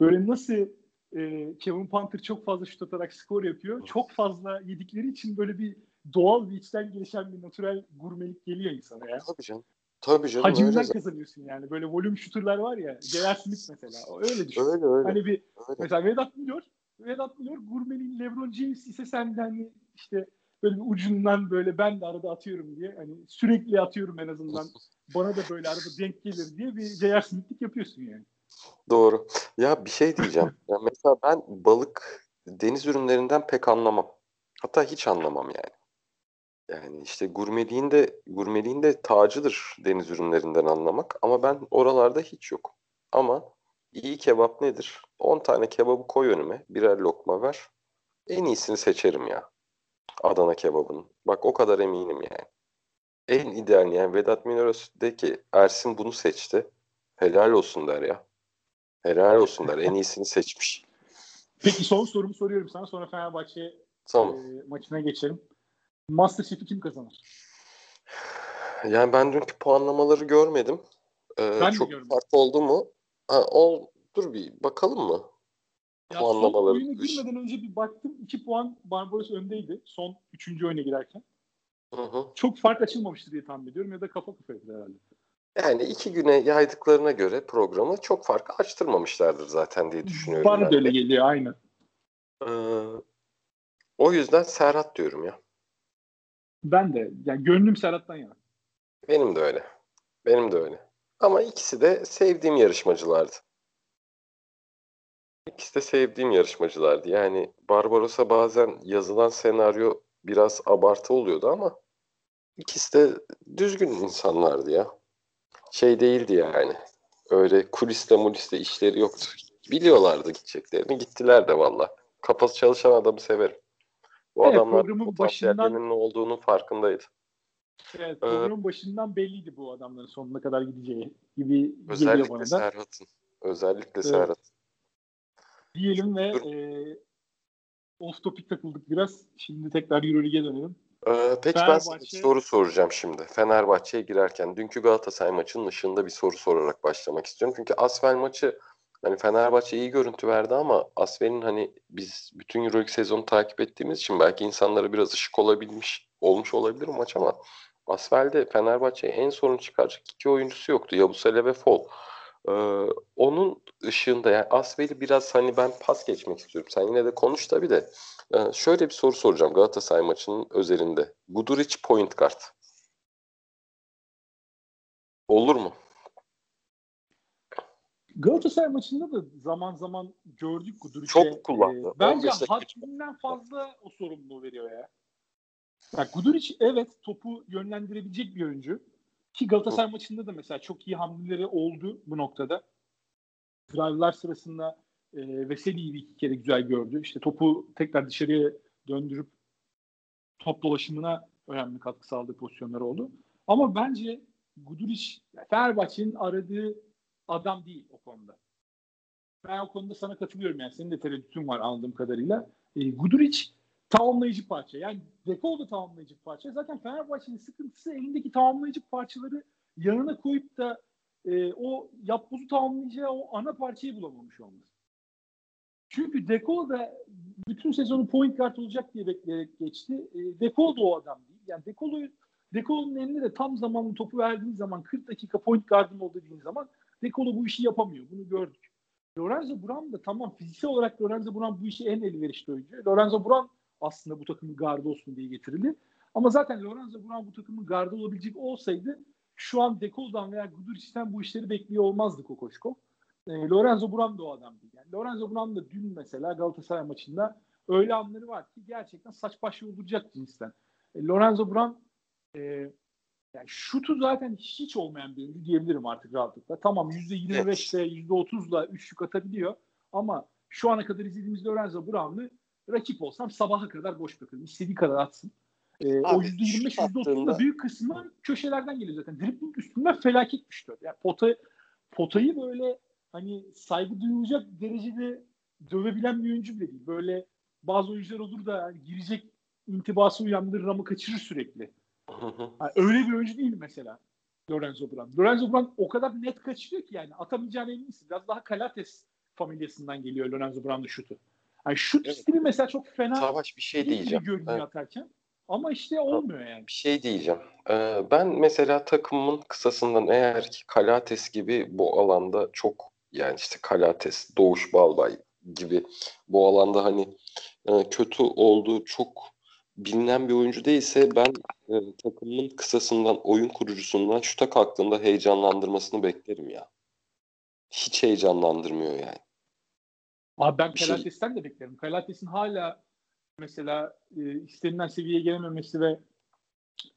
böyle nasıl e, Kevin Panther çok fazla şut atarak skor yapıyor. Çok fazla yedikleri için böyle bir doğal bir içten gelişen bir natürel gurmelik geliyor insana ya. Tabii canım. Tabii canım Hacimden kazanıyorsun yani. Böyle volüm şuturlar var ya. Smith mesela. Öyle düşün. Öyle öyle. Hani bir öyle. Mesela Vedat Milor, Vedat Milor gurmenin LeBron James ise sen de hani işte böyle bir ucundan böyle ben de arada atıyorum diye hani sürekli atıyorum en azından <laughs> bana da böyle arada denk gelir diye bir J.R. Smith'lik yapıyorsun yani. Doğru. Ya bir şey diyeceğim. Ya mesela ben balık deniz ürünlerinden pek anlamam. Hatta hiç anlamam yani. Yani işte gurmeliğin de gurmeliğin de tacıdır deniz ürünlerinden anlamak ama ben oralarda hiç yok. Ama iyi kebap nedir? 10 tane kebabı koy önüme, birer lokma ver. En iyisini seçerim ya. Adana kebabının. Bak o kadar eminim yani. En ideal yani Vedat de ki Ersin bunu seçti. Helal olsun der ya. Helal olsun der. En iyisini seçmiş. Peki son sorumu soruyorum sana sonra Fenerbahçe Tamam. e, maçına geçelim. Masterchef'i kim kazanır? Yani ben dünkü puanlamaları görmedim. Ee, Ben çok görmedim. farklı oldu mu? Ha, ol, dur bir bakalım mı? Ya son Puanlamaları. oyuna girmeden önce bir baktım. 2 puan Barbaros öndeydi. Son 3. oyuna girerken. Hı hı. Çok fark açılmamıştı diye tahmin ediyorum ya da kafa kafaydı herhalde. Yani iki güne yaydıklarına göre programı çok fark açtırmamışlardır zaten diye düşünüyorum. Bana da öyle geliyor aynen. Ee, o yüzden Serhat diyorum ya. Ben de. Yani gönlüm Serhat'tan yana. Benim de öyle. Benim de öyle. Ama ikisi de sevdiğim yarışmacılardı. İkisi de sevdiğim yarışmacılardı. Yani Barbaros'a bazen yazılan senaryo biraz abartı oluyordu ama ikisi de düzgün insanlardı ya. Şey değildi yani. Öyle kuliste muliste işleri yoktu. Biliyorlardı gideceklerini. Gittiler de valla. Kafası çalışan adamı severim. Bu Evet, adamlar programın başından- ne olduğunun farkındaydı. Evet, programın başından belliydi bu adamların sonuna kadar gideceği gibi geliyor Özellikle da. Serhat'ın. Özellikle Evet. Serhat. Diyelim ve Dur. e, off topic takıldık biraz. Şimdi tekrar Euroleague'e dönelim. Ee, peki ben sana bir Fenerbahçe- soru soracağım şimdi. Fenerbahçe'ye girerken dünkü Galatasaray maçının ışığında bir soru sorarak başlamak istiyorum. Çünkü Asvel maçı hani Fenerbahçe iyi görüntü verdi ama Asvel'in hani biz bütün Euroleague sezonu takip ettiğimiz için belki insanlara biraz ışık olabilmiş olmuş olabilir maç ama Asvel'de Fenerbahçe'ye en sorun çıkaracak iki oyuncusu yoktu. Yabusele ve Fol. Ee, onun ışığında yani Asvel'i biraz hani ben pas geçmek istiyorum. Sen yine de konuş tabii de. Ee, şöyle bir soru soracağım Galatasaray maçının özelinde. Guduric point guard. Olur mu? Galatasaray maçında da zaman zaman gördük Kuduric'e. Çok kullandı. e, bence 15 dakika haddinden fazla o sorumluluğu veriyor ya. ya Guduric evet topu yönlendirebilecek bir oyuncu. Ki Galatasaray maçında da mesela çok iyi hamleleri oldu bu noktada. Drive'lar sırasında e, Veseli'yi iki kere güzel gördü. İşte topu tekrar dışarıya döndürüp top dolaşımına önemli katkı sağladığı pozisyonları oldu. Ama bence Guduric Fenerbahçe'nin aradığı adam değil o konuda. Ben o konuda sana katılıyorum yani. Senin de tereddütün var anladığım kadarıyla. E, Guduric tamamlayıcı parça. Yani Dekol da tamamlayıcı parça. Zaten Fenerbahçe'nin sıkıntısı elindeki tamamlayıcı parçaları yanına koyup da e, o yapbozu tamamlayacağı o ana parçayı bulamamış olması. Çünkü Dekol da bütün sezonu point guard olacak diye bekleyerek geçti. E, Dekol da o adam değil. Yani Dekol'u Dekol'un eline de tam zamanlı topu verdiğin zaman 40 dakika point guard'ım ol dediğin zaman Dekolo bu işi yapamıyor. Bunu gördük. Lorenzo Brown da tamam fiziksel olarak Lorenzo Brown bu işi en elverişli oyuncu. Lorenzo Brown aslında bu takımın gardı olsun diye getirildi. Ama zaten Lorenzo Brown bu takımın gardı olabilecek olsaydı şu an Dekol'dan veya Guduric'den bu işleri bekliyor olmazdı Kokoşko. E, Lorenzo Brown da o adam değil. Yani Lorenzo Brown da dün mesela Galatasaray maçında öyle anları var ki gerçekten saç baş yolduracak cinsten. E, Lorenzo Brown e, yani şutu zaten hiç olmayan bir oyuncu diyebilirim artık rahatlıkla. Tamam %25'le %30'la üçlük atabiliyor ama şu ana kadar izlediğimiz Lorenzo Brown'ı rakip olsam sabaha kadar boş bırakırım. İstediği kadar atsın. Ee, o %25 %30'da büyük kısmı köşelerden geliyor zaten. Dribbling üstünden felaket düştü. Yani pota, potayı böyle hani saygı duyulacak derecede dövebilen bir oyuncu bile değil. Böyle bazı oyuncular olur da yani girecek intibası uyandırır ama kaçırır sürekli. Yani öyle bir oyuncu değil mesela Lorenzo Brown. Lorenzo Brown o kadar net kaçırıyor ki yani atamayacağına eminsin. Biraz daha Kalates familyasından geliyor Lorenzo Brown'ın şutu. Yani şut evet. stili mesela çok fena. Savaş bir şey diyeceğim. Görünüyor evet. atarken. Ama işte olmuyor yani. Bir şey diyeceğim. Ee, ben mesela takımımın kısasından eğer ki Kalates gibi bu alanda çok yani işte Kalates, Doğuş Balbay gibi bu alanda hani e, kötü olduğu çok bilinen bir oyuncu değilse ben e, takımın kısasından, oyun kurucusundan şuta kalktığında heyecanlandırmasını beklerim ya. Hiç heyecanlandırmıyor yani. Abi ben Kalates'ten de beklerim. Kalates'in hala mesela e, istenilen seviyeye gelememesi ve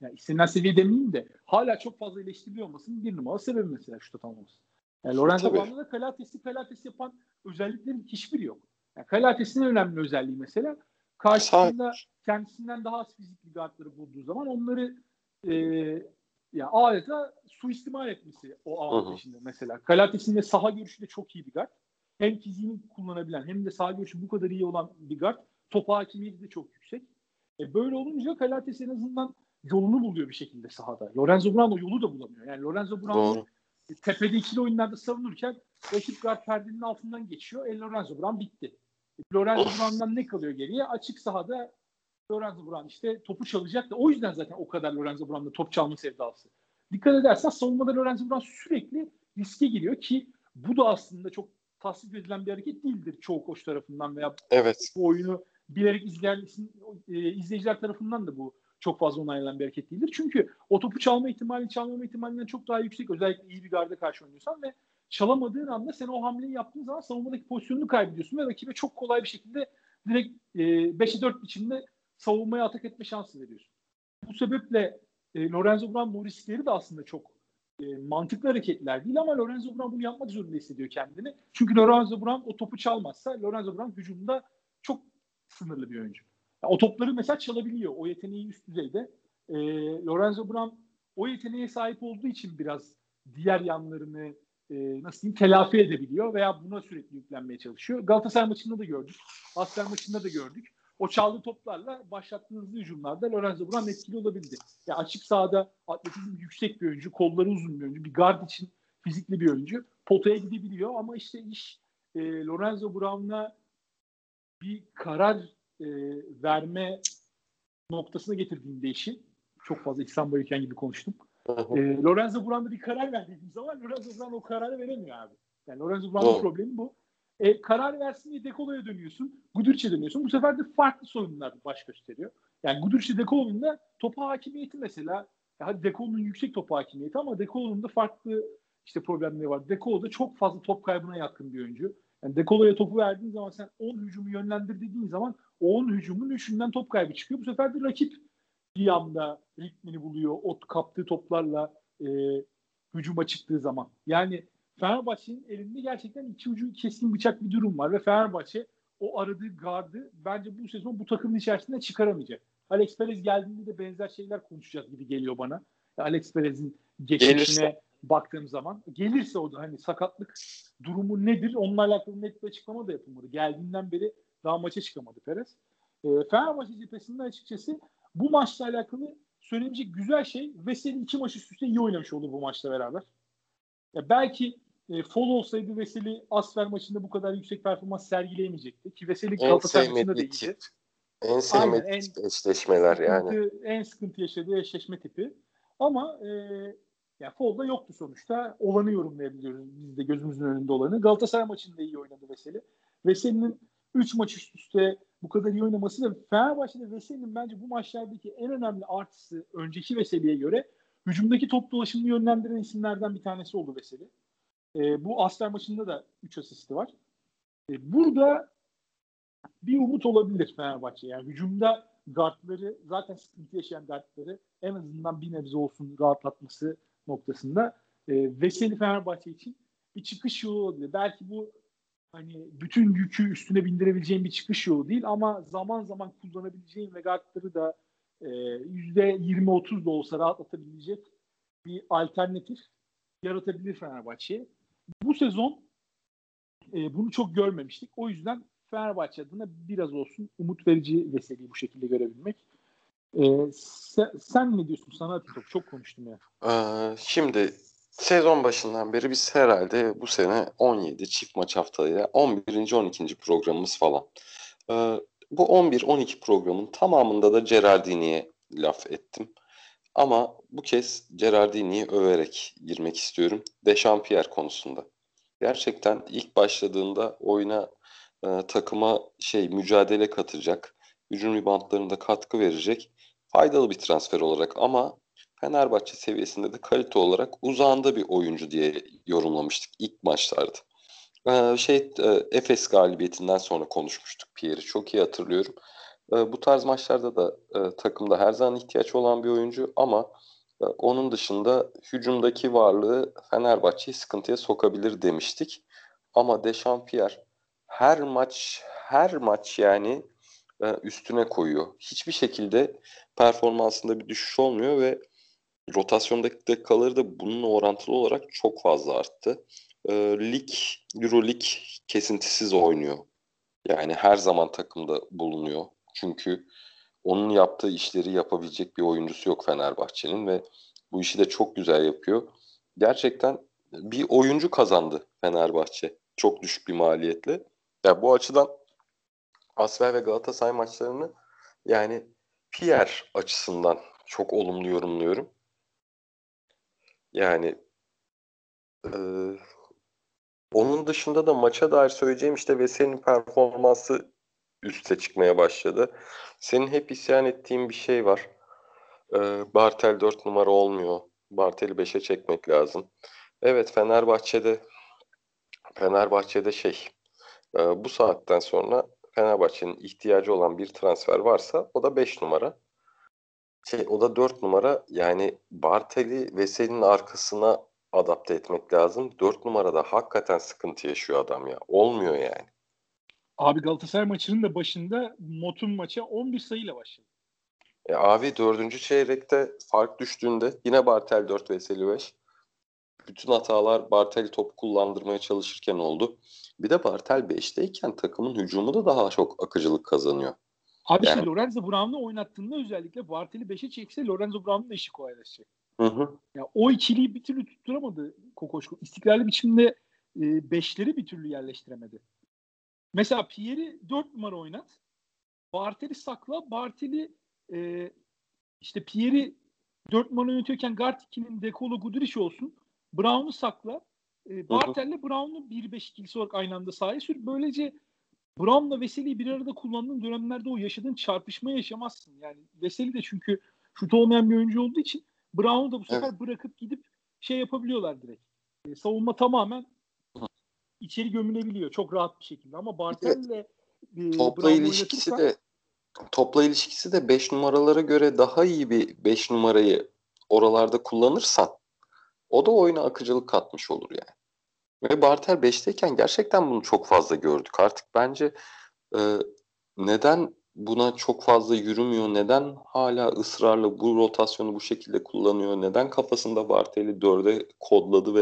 yani istenilen seviye demeyeyim de hala çok fazla eleştiriliyor olmasının bir numara sebebi mesela şuta tamamlaması. Yani Lorenzo Brown'da da Kalates'i Kalates yapan özelliklerin hiçbiri yok. Yani Kalates'in önemli özelliği mesela karşısında kendisinden daha az fizikli guardları bulduğu zaman onları e, ya adeta suistimal etmesi o avantajında mesela. Kalates'in de saha görüşü de çok iyi bir guard. Hem fiziğini kullanabilen hem de saha görüşü bu kadar iyi olan bir guard. Top hakimiyeti de çok yüksek. E böyle olunca Kalates en azından yolunu buluyor bir şekilde sahada. Lorenzo Brown o yolu da bulamıyor. Yani Lorenzo Brown tepede ikili oyunlarda savunurken rakip guard perdenin altından geçiyor. El Lorenzo Brown bitti. Lorenzo Brown'dan ne kalıyor geriye? Açık sahada Lorenzo Brown işte topu çalacak da o yüzden zaten o kadar Lorenzo Brown'da top çalma sevdası. Dikkat edersen savunmada Lorenzo Brown sürekli riske giriyor ki bu da aslında çok tasvip edilen bir hareket değildir çoğu koç tarafından veya evet. bu oyunu bilerek izleyen e, izleyiciler tarafından da bu çok fazla onaylanan bir hareket değildir. Çünkü o topu çalma ihtimali çalmama ihtimalinden çok daha yüksek. Özellikle iyi bir garda karşı oynuyorsan ve çalamadığın anda sen o hamleyi yaptığın zaman savunmadaki pozisyonunu kaybediyorsun ve rakibe çok kolay bir şekilde direkt e, 5'e 4 biçimde savunmaya atak etme şansı veriyorsun. Bu sebeple e, Lorenzo Brown bu riskleri de aslında çok e, mantıklı hareketler değil ama Lorenzo Brown bunu yapmak zorunda hissediyor kendini. Çünkü Lorenzo Brown o topu çalmazsa Lorenzo Brown hücumda çok sınırlı bir oyuncu. Yani o topları mesela çalabiliyor. O yeteneği üst düzeyde. E, Lorenzo Brown o yeteneğe sahip olduğu için biraz diğer yanlarını e, nasıl diyeyim telafi edebiliyor veya buna sürekli yüklenmeye çalışıyor. Galatasaray maçında da gördük. Aslan maçında da gördük. O çaldığı toplarla başlattığı hızlı hücumlarda Lorenzo Brown etkili olabildi. Yani açık sahada atletizm yüksek bir oyuncu, kolları uzun bir oyuncu, bir guard için fizikli bir oyuncu. Potaya gidebiliyor ama işte iş e, Lorenzo Brown'la bir karar e, verme noktasına getirdiğinde işi çok fazla İhsan Bayıken gibi konuştum. E, Lorenzo Brown'da bir karar verdiğim zaman Lorenzo Brown o kararı veremiyor abi. Yani Lorenzo Brown'ın problemi bu. E, karar versin diye Dekolo'ya dönüyorsun. Guduric'e dönüyorsun. Bu sefer de farklı sorunlar baş gösteriyor. Yani Guduric'e Dekolo'nun da topa hakimiyeti mesela. Ya hadi Dekolo'nun yüksek top hakimiyeti ama Dekolo'nun da farklı işte problemleri var. Dekolo da çok fazla top kaybına yatkın bir oyuncu. Yani Dekolo'ya topu verdiğin zaman sen 10 hücumu yönlendir dediğin zaman o 10 hücumun 3'ünden top kaybı çıkıyor. Bu sefer de rakip bir anda ritmini buluyor. O kaptığı toplarla e, hücuma çıktığı zaman. Yani Fenerbahçe'nin elinde gerçekten iki ucu keskin bıçak bir durum var ve Fenerbahçe o aradığı gardı bence bu sezon bu takımın içerisinde çıkaramayacak. Alex Perez geldiğinde de benzer şeyler konuşacağız gibi geliyor bana. Alex Perez'in geçmişine Gelirse. baktığım zaman. Gelirse o da hani sakatlık durumu nedir? Onunla alakalı net bir açıklama da yapılmadı. Geldiğinden beri daha maça çıkamadı Perez. E, Fenerbahçe cephesinde açıkçası bu maçla alakalı söylenecek güzel şey Veseli iki maç üst üste iyi oynamış oldu bu maçla beraber. Ya belki e, Fol olsaydı Veseli Asfer maçında bu kadar yüksek performans sergileyemeyecekti. Ki Veseli Galatasaray maçında da iyiydi. En sevmediği eşleşmeler sıkıntı, yani. En sıkıntı yaşadığı eşleşme tipi. Ama e, Yani Foul'da yoktu sonuçta. Olanı yorumlayabiliyoruz biz de gözümüzün önünde olanı. Galatasaray maçında iyi oynadı Veseli. Veseli'nin 3 maç üst üste bu kadar iyi oynaması da Fenerbahçe'de Veseli'nin bence bu maçlardaki en önemli artısı önceki Veseli'ye göre hücumdaki top dolaşımını yönlendiren isimlerden bir tanesi oldu Veseli. E, bu Asler maçında da 3 asisti var. E, burada bir umut olabilir Fenerbahçe. Yani hücumda guardları zaten sıkıntı yaşayan guardları en azından bir nebze olsun rahatlatması noktasında e, Veseli Fenerbahçe için bir çıkış yolu olabilir. Belki bu hani bütün yükü üstüne bindirebileceğim bir çıkış yolu değil ama zaman zaman kullanabileceğim ve guardları da e, yüzde 20-30 da olsa rahatlatabilecek bir alternatif yaratabilir Fenerbahçe. Bu sezon e, bunu çok görmemiştik. O yüzden Fenerbahçe adına biraz olsun umut verici Veseli'yi bu şekilde görebilmek. Ee, sen, sen ne diyorsun? Sana atayım. Çok konuştum ya. Ee, şimdi sezon başından beri biz herhalde bu sene 17 çift maç haftaya 11. 12. programımız falan. Ee, bu 11-12 programın tamamında da Gerardini'ye laf ettim. Ama bu kez Gerardini'yi överek girmek istiyorum. Dechampierre konusunda. Gerçekten ilk başladığında oyuna e, takıma şey mücadele katacak, hücum ribantlarında katkı verecek faydalı bir transfer olarak ama Fenerbahçe seviyesinde de kalite olarak uzağında bir oyuncu diye yorumlamıştık ilk maçlarda. Ee, şey e, Efes galibiyetinden sonra konuşmuştuk Pierre'i çok iyi hatırlıyorum. Ee, bu tarz maçlarda da e, takımda her zaman ihtiyaç olan bir oyuncu ama e, onun dışında hücumdaki varlığı Fenerbahçe'yi sıkıntıya sokabilir demiştik. Ama Dechampierre her maç her maç yani üstüne koyuyor. Hiçbir şekilde performansında bir düşüş olmuyor ve rotasyondaki dakikaları da bununla orantılı olarak çok fazla arttı. E, lig, Euro Lig kesintisiz oynuyor. Yani her zaman takımda bulunuyor. Çünkü onun yaptığı işleri yapabilecek bir oyuncusu yok Fenerbahçe'nin ve bu işi de çok güzel yapıyor. Gerçekten bir oyuncu kazandı Fenerbahçe çok düşük bir maliyetle. Ya yani bu açıdan Asfer ve Galatasaray maçlarını yani Pierre açısından çok olumlu yorumluyorum. Yani e, onun dışında da maça dair söyleyeceğim işte Veseli'nin performansı üste çıkmaya başladı. Senin hep isyan ettiğin bir şey var. E, Bartel 4 numara olmuyor. Bartel'i 5'e çekmek lazım. Evet Fenerbahçe'de Fenerbahçe'de şey e, bu saatten sonra Fenerbahçe'nin ihtiyacı olan bir transfer varsa o da 5 numara. Şey, o da 4 numara. Yani Bartel'i Veseli'nin arkasına adapte etmek lazım. 4 numarada hakikaten sıkıntı yaşıyor adam ya. Olmuyor yani. Abi Galatasaray maçının da başında Motun maça 11 sayıyla başladı. E abi dördüncü çeyrekte fark düştüğünde yine Bartel 4 Veseli 5. Bütün hatalar Bartel top kullandırmaya çalışırken oldu. Bir de Bartel 5'teyken takımın hücumu da daha çok akıcılık kazanıyor. Abi yani... işte Lorenzo Brown'u oynattığında özellikle Bartel'i 5'e çekse Lorenzo Brown'un da işi kolaylaşacak. Hı hı. Ya o ikiliyi bir türlü tutturamadı Kokoşko. İstikrarlı biçimde e, beşleri bir türlü yerleştiremedi. Mesela Pierre'i 4 numara oynat. Bartel'i sakla. Bartel'i e, işte Pierre'i 4 numara yönetiyorken guard 2'nin Dekolo Guduric olsun. Brown'u sakla. E, Bartel'le Brown'u 1-5 ikilisi olarak aynı anda sahaya sür. Böylece Brown'la Veseli'yi bir arada kullandığın dönemlerde o yaşadığın çarpışmayı yaşamazsın. Yani Veseli de çünkü şut olmayan bir oyuncu olduğu için Brown'u da bu sefer evet. bırakıp gidip şey yapabiliyorlar direkt. E, savunma tamamen içeri gömülebiliyor çok rahat bir şekilde ama Bartel'le e, topla ilişkisi de topla ilişkisi de 5 numaralara göre daha iyi bir 5 numarayı oralarda kullanırsan o da oyuna akıcılık katmış olur yani. Ve Bartel 5'teyken gerçekten bunu çok fazla gördük. Artık bence e, neden buna çok fazla yürümüyor, neden hala ısrarla bu rotasyonu bu şekilde kullanıyor, neden kafasında Bartel'i 4'e kodladı ve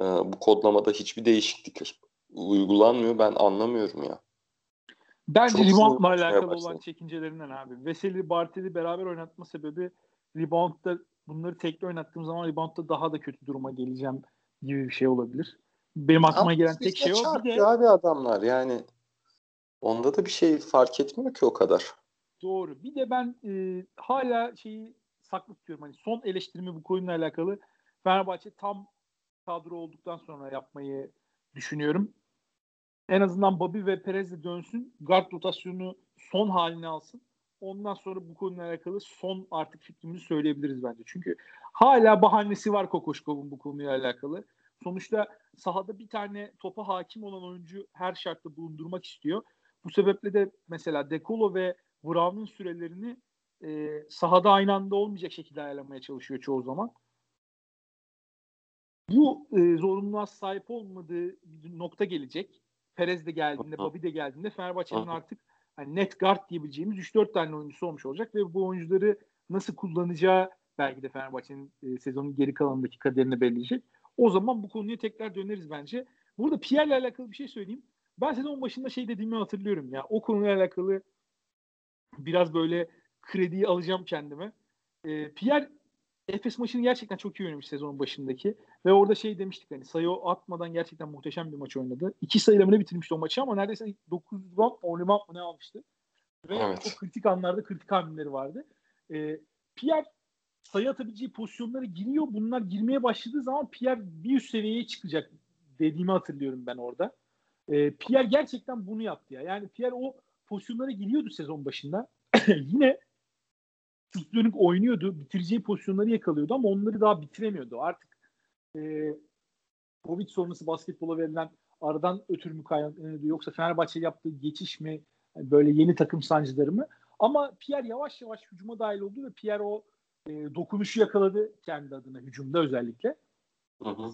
e, bu kodlamada hiçbir değişiklik uygulanmıyor ben anlamıyorum ya. Bence reboundla alakalı olan çekincelerinden abi. Veseli Bartel'i beraber oynatma sebebi reboundda bunları tekli oynattığım zaman reboundda daha da kötü duruma geleceğim gibi bir şey olabilir. Benim aklıma Ama gelen tek şey o. Bir de abi adamlar yani onda da bir şey fark etmiyor ki o kadar. Doğru. Bir de ben e, hala şeyi saklı tutuyorum. Hani son eleştirimi bu konuyla alakalı Fenerbahçe tam kadro olduktan sonra yapmayı düşünüyorum. En azından Bobby ve Perez de dönsün. Guard rotasyonu son haline alsın. Ondan sonra bu konuyla alakalı son artık fikrimizi söyleyebiliriz bence. Çünkü hala bahanesi var Kokoşkov'un bu konuyla alakalı. Sonuçta sahada bir tane topa hakim olan oyuncu her şartta bulundurmak istiyor. Bu sebeple de mesela Dekolo ve Brown'un sürelerini e, sahada aynı anda olmayacak şekilde ayarlamaya çalışıyor çoğu zaman. Bu e, zorunluluğa sahip olmadığı bir nokta gelecek. Perez de geldiğinde, Bobby de geldiğinde Fenerbahçe'nin artık hani net guard diyebileceğimiz 3-4 tane oyuncusu olmuş olacak ve bu oyuncuları nasıl kullanacağı belki de Fenerbahçe'nin e, sezonun geri kalanındaki kaderini belirleyecek. O zaman bu konuya tekrar döneriz bence. Burada Pierre'le alakalı bir şey söyleyeyim. Ben sezon başında şey dediğimi hatırlıyorum ya. O konuyla alakalı biraz böyle krediyi alacağım kendime. E, Pierre Efes maçını gerçekten çok iyi oynamış sezonun başındaki. Ve orada şey demiştik hani sayı atmadan gerçekten muhteşem bir maç oynadı. İki sayıyla mı bitirmişti o maçı ama neredeyse 9 rebound 10 rebound mı ne almıştı. Ve evet. çok kritik anlarda kritik hamleleri vardı. E, Pierre sayı atabileceği pozisyonlara giriyor. Bunlar girmeye başladığı zaman Pierre bir üst seviyeye çıkacak dediğimi hatırlıyorum ben orada. E, Pierre gerçekten bunu yaptı ya. Yani Pierre o pozisyonlara giriyordu sezon başında. <clears throat> Yine sırt dönük oynuyordu. Bitireceği pozisyonları yakalıyordu ama onları daha bitiremiyordu. Artık e, Covid sonrası basketbola verilen aradan ötürü mü kaynaklanıyordu yoksa Fenerbahçe yaptığı geçiş mi böyle yeni takım sancıları mı? Ama Pierre yavaş yavaş hücuma dahil oldu ve Pierre o e, dokunuşu yakaladı kendi adına hücumda özellikle. Hı hı.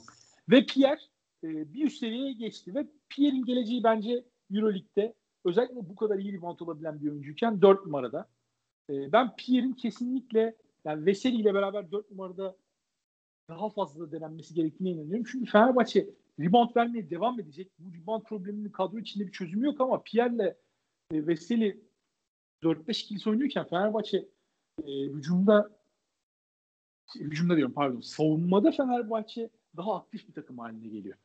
Ve Pierre e, bir üst seviyeye geçti ve Pierre'in geleceği bence Euroleague'de özellikle bu kadar iyi rebound olabilen bir oyuncuyken 4 numarada. E, ben Pierre'in kesinlikle yani Veseli ile beraber 4 numarada daha fazla denenmesi gerektiğine inanıyorum. Çünkü Fenerbahçe rebound vermeye devam edecek. Bu rebound probleminin kadro içinde bir çözümü yok ama Pierre'le e, Veseli 4-5 ikilisi oynuyorken Fenerbahçe e, hücumda hücumda diyorum pardon savunmada Fenerbahçe daha aktif bir takım haline geliyor.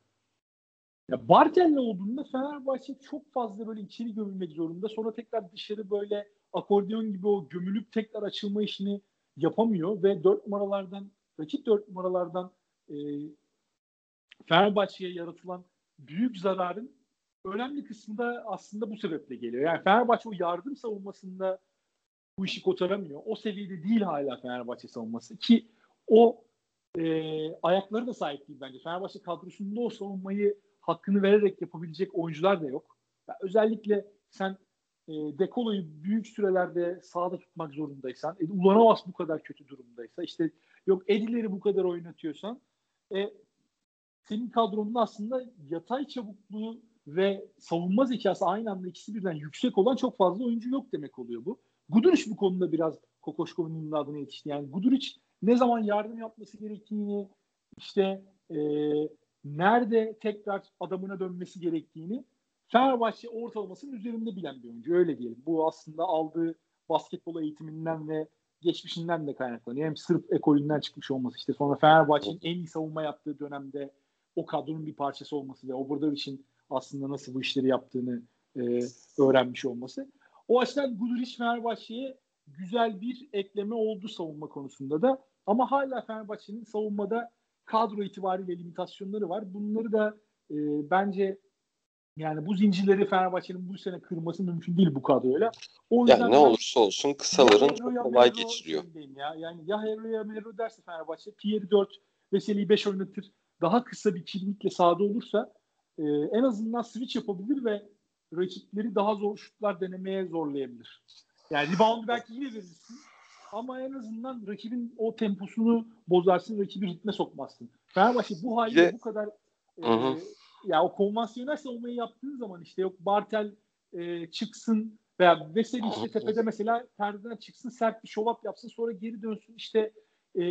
Ya Bartel'le olduğunda Fenerbahçe çok fazla böyle içeri gömülmek zorunda. Sonra tekrar dışarı böyle akordeon gibi o gömülüp tekrar açılma işini yapamıyor ve dört numaralardan rakip dört numaralardan e, Fenerbahçe'ye yaratılan büyük zararın önemli kısmı da aslında bu sebeple geliyor. Yani Fenerbahçe o yardım savunmasında bu işi kotaramıyor. O seviyede değil hala Fenerbahçe savunması ki o e, ayakları da sahip değil bence. Fenerbahçe kadrosunda o savunmayı hakkını vererek yapabilecek oyuncular da yok. Yani özellikle sen e, Dekolo'yu büyük sürelerde sahada tutmak zorundaysan, e, Ulanovas bu kadar kötü durumdaysa, işte yok Edileri bu kadar oynatıyorsan, e, senin kadronunda aslında yatay çabukluğu ve savunma zekası aynı anda ikisi birden yüksek olan çok fazla oyuncu yok demek oluyor bu. Guduric bu konuda biraz Kokoşkov'un imdadına yetişti. Yani Guduric ne zaman yardım yapması gerektiğini, işte e, nerede tekrar adamına dönmesi gerektiğini Fenerbahçe ortalamasının üzerinde bilen bir oyuncu. Öyle diyelim. Bu aslında aldığı basketbol eğitiminden ve geçmişinden de kaynaklanıyor. Hem sırf ekolünden çıkmış olması işte sonra Fenerbahçe'nin en iyi savunma yaptığı dönemde o kadronun bir parçası olması ve Obradovic'in aslında nasıl bu işleri yaptığını e, öğrenmiş olması. O açıdan Guduric Fenerbahçe'ye güzel bir ekleme oldu savunma konusunda da. Ama hala Fenerbahçe'nin savunmada kadro itibariyle limitasyonları var. Bunları da e, bence yani bu zincirleri Fenerbahçe'nin bu sene kırması mümkün değil bu kadroyla. O yüzden yani ne olursa olsun kısaların çok kolay geçiriyor. Ya. Yani ya Herro ya Mero derse Fenerbahçe Pierre 4 Veseli'yi 5 oynatır. Daha kısa bir kimlikle sahada olursa e, en azından switch yapabilir ve rakipleri daha zor şutlar denemeye zorlayabilir. Yani rebound belki yine verirsin ama en azından rakibin o temposunu bozarsın, rakibi ritme sokmazsın. Fenerbahçe bu haliyle bu kadar e, ya o konvansiyonel savunmayı yaptığın zaman işte yok Bartel e, çıksın veya Veseli işte tepede mesela perdeden çıksın sert bir şovap yapsın sonra geri dönsün işte e,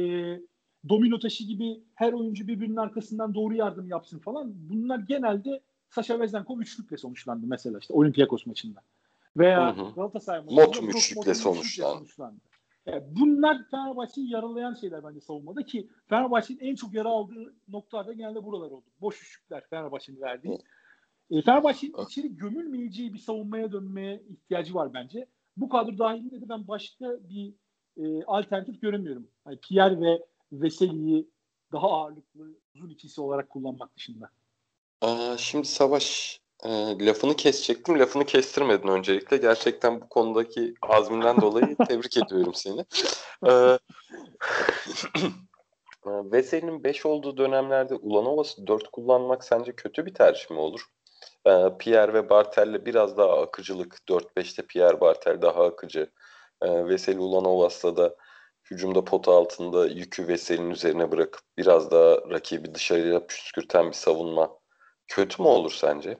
domino taşı gibi her oyuncu birbirinin arkasından doğru yardım yapsın falan. Bunlar genelde Sasha Vezenkov üçlükle sonuçlandı mesela işte Olympiakos maçında. Veya Galatasaray maçında Motum üçlükle sonuçlandı. sonuçlandı. Yani bunlar Fenerbahçe'yi yaralayan şeyler bence savunmada ki Fenerbahçe'nin en çok yara aldığı noktalarda genelde buralar oldu. Boş üçlükler Fenerbahçe'nin verdiği. E, Fenerbahçe'nin içeri gömülmeyeceği bir savunmaya dönmeye ihtiyacı var bence. Bu kadro dahilinde de ben başka bir e, alternatif göremiyorum. Yani Pierre ve Veseli'yi daha ağırlıklı uzun ikisi olarak kullanmak dışında. Aa, şimdi Savaş e, lafını kesecektim. Lafını kestirmedin öncelikle. Gerçekten bu konudaki azminden <laughs> dolayı tebrik ediyorum seni. Ee, Veseli'nin 5 olduğu dönemlerde Ulanovas'ı 4 kullanmak sence kötü bir tercih mi olur? Ee, Pierre ve Bartel'le biraz daha akıcılık. 4-5'te Pierre Bartel daha akıcı. Ee, Veseli Ulanovas'la da hücumda pota altında yükü Veseli'nin üzerine bırakıp biraz daha rakibi dışarıya püskürten bir savunma kötü mü olur sence?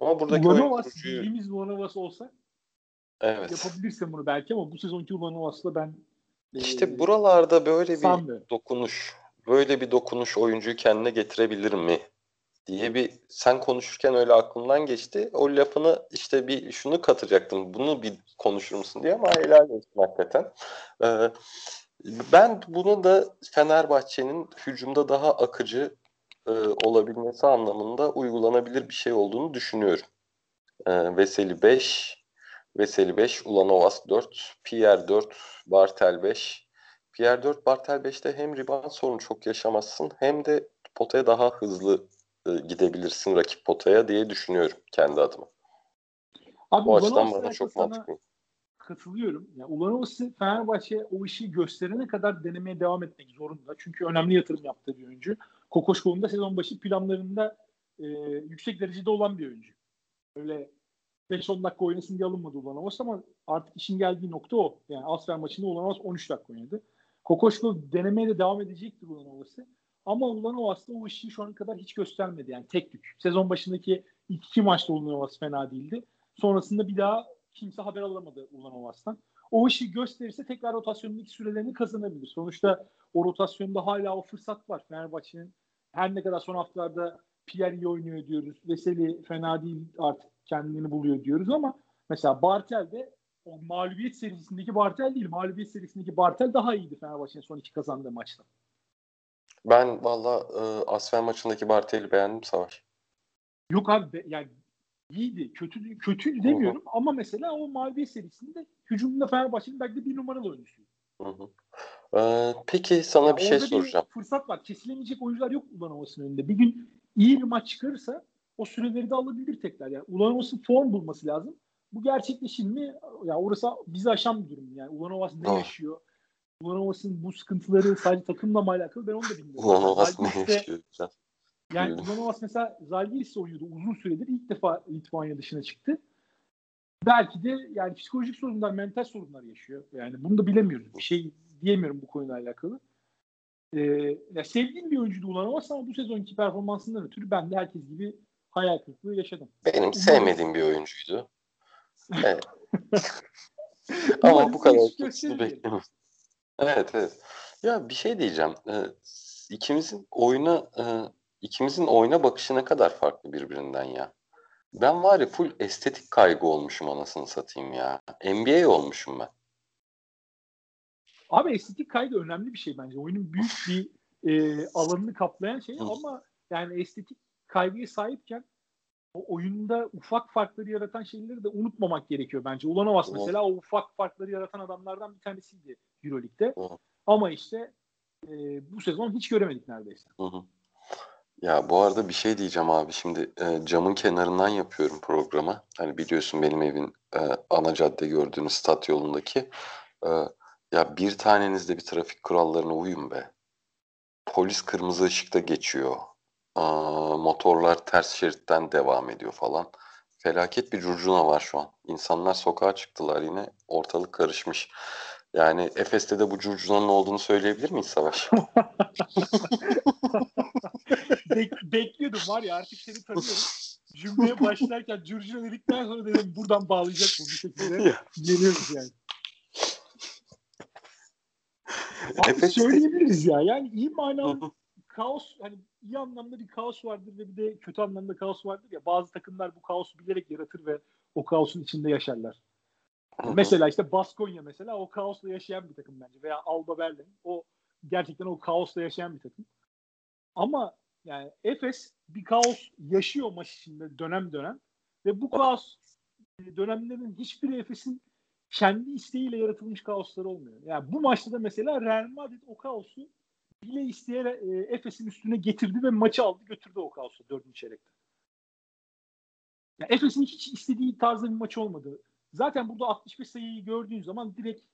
Ama buradaki Ulanovas oyuncuyu... bildiğimiz Ulanovas olsa evet. yapabilirsin bunu belki ama bu sezonki Ulanovas'la ben işte e, buralarda böyle bir sanmıyorum. dokunuş böyle bir dokunuş oyuncuyu kendine getirebilir mi diye bir sen konuşurken öyle aklımdan geçti. O lafını işte bir şunu katacaktım. Bunu bir konuşur musun diye ama helal olsun hakikaten. Ee, ben bunu da Fenerbahçe'nin hücumda daha akıcı e, olabilmesi anlamında uygulanabilir bir şey olduğunu düşünüyorum. E, Veseli 5, Veseli 5, Ulanovas 4, Pierre 4, Bartel 5. Pierre 4, Bartel 5'te hem rebound sorunu çok yaşamazsın hem de potaya daha hızlı e, gidebilirsin rakip potaya diye düşünüyorum kendi adıma. Abi, Bu açıdan bana çok mantıklı. Katılıyorum. Yani Ulanovas'ı Fenerbahçe o işi gösterene kadar denemeye devam etmek zorunda. Çünkü önemli yatırım yaptığı bir oyuncu. Kokoşkov'un da sezon başı planlarında e, yüksek derecede olan bir oyuncu. Öyle 5-10 dakika oynasın diye alınmadı Ulanovas ama artık işin geldiği nokta o. Yani Asfer maçında Ulanovas 13 dakika oynadı. Kokoşkov denemeye de devam edecektir Ulanovas'ı. Ama Ulanovas da o işi şu ana kadar hiç göstermedi. Yani tek yük. Sezon başındaki ilk iki maçta Ulanovas fena değildi. Sonrasında bir daha kimse haber alamadı Ulanovas'tan. O işi gösterirse tekrar rotasyonundaki sürelerini kazanabilir. Sonuçta o rotasyonda hala o fırsat var. Fenerbahçe'nin her ne kadar son haftalarda Pierre iyi oynuyor diyoruz. Veseli fena değil artık kendini buluyor diyoruz ama mesela Bartel de o mağlubiyet serisindeki Bartel değil. Mağlubiyet serisindeki Bartel daha iyiydi Fenerbahçe'nin son iki kazandığı maçta. Ben valla e, Asfer maçındaki Bartel'i beğendim Savaş. Yok abi be, yani iyiydi. Kötü, kötüydü demiyorum Hı-hı. ama mesela o mağlubiyet serisinde hücumunda Fenerbahçe'nin belki de bir numaralı oyuncusu. Ee, peki sana bir şey soracağım. Bir fırsat var. Kesilemeyecek oyuncular yok Ulanovas'ın önünde. Bir gün iyi bir maç çıkarırsa o süreleri de alabilir tekrar. Yani Ulanovas'ın form bulması lazım. Bu gerçekleşir mi? Ya orası bizi aşan bir durum. Yani Ulanovas ne oh. yaşıyor? Ulanovas'ın bu sıkıntıları sadece takımla mı alakalı ben onu da bilmiyorum. Ulanovas ne yaşıyor? Yani Ulanovas mesela Zalgiris'te oynuyordu uzun süredir. ilk defa Litvanya dışına çıktı. Belki de yani psikolojik sorunlar, mental sorunlar yaşıyor. Yani bunu da bilemiyoruz. Bir şey diyemiyorum bu konuyla alakalı. Ee, ya sevdiğim bir oyuncuydu Ulanovas ama bu sezonki performansından ötürü ben de herkes gibi hayal kırıklığı yaşadım. Benim sevmediğim bir oyuncuydu. <laughs> Evet. Ama bu kadar beklemedim. Evet evet. Ya bir şey diyeceğim. Ee, ikimizin oyuna e, ikimizin oyuna bakışı ne kadar farklı birbirinden ya. Ben var ya full estetik kaygı olmuşum anasını satayım ya. NBA olmuşum ben. Abi estetik kaygı önemli bir şey bence. Oyunun büyük bir e, alanını kaplayan şey ama yani estetik kaygıya sahipken o oyunda ufak farkları yaratan şeyleri de unutmamak gerekiyor bence. Ulanovas mesela o ufak farkları yaratan adamlardan bir tanesiydi Euroleague'de. Ama işte e, bu sezon hiç göremedik neredeyse. Hı hı. Ya bu arada bir şey diyeceğim abi. Şimdi e, camın kenarından yapıyorum programı. Hani biliyorsun benim evin e, ana cadde gördüğünüz stat yolundaki. E, ya bir tanenizde bir trafik kurallarına uyun be. Polis kırmızı ışıkta geçiyor. Aa, motorlar ters şeritten devam ediyor falan. Felaket bir curcuna var şu an. İnsanlar sokağa çıktılar yine. Ortalık karışmış. Yani Efes'te de bu curcunanın olduğunu söyleyebilir miyiz Savaş? <laughs> Bek- bekliyordum var ya artık seni tanıyorum. Cümleye başlarken curcuna dedikten sonra dedim buradan bağlayacak bu bir şekilde. Geliyoruz yani. Efes'te... söyleyebiliriz ya. Yani iyi manalı kaos hani iyi anlamda bir kaos vardır ve bir de kötü anlamda kaos vardır ya. Bazı takımlar bu kaosu bilerek yaratır ve o kaosun içinde yaşarlar. Hı-hı. Mesela işte Baskonya mesela o kaosla yaşayan bir takım bence veya Alba Berlin o gerçekten o kaosla yaşayan bir takım. Ama yani Efes bir kaos yaşıyor maç içinde dönem dönem ve bu kaos dönemlerin hiçbiri Efes'in kendi isteğiyle yaratılmış kaosları olmuyor. Yani bu maçta da mesela Real Madrid o kaosu bile isteye e, Efes'in üstüne getirdi ve maçı aldı götürdü o kaosu dördüncü çeyrekte. Yani Efes'in hiç istediği tarzda bir maç olmadı. Zaten burada 65 sayıyı gördüğün zaman direkt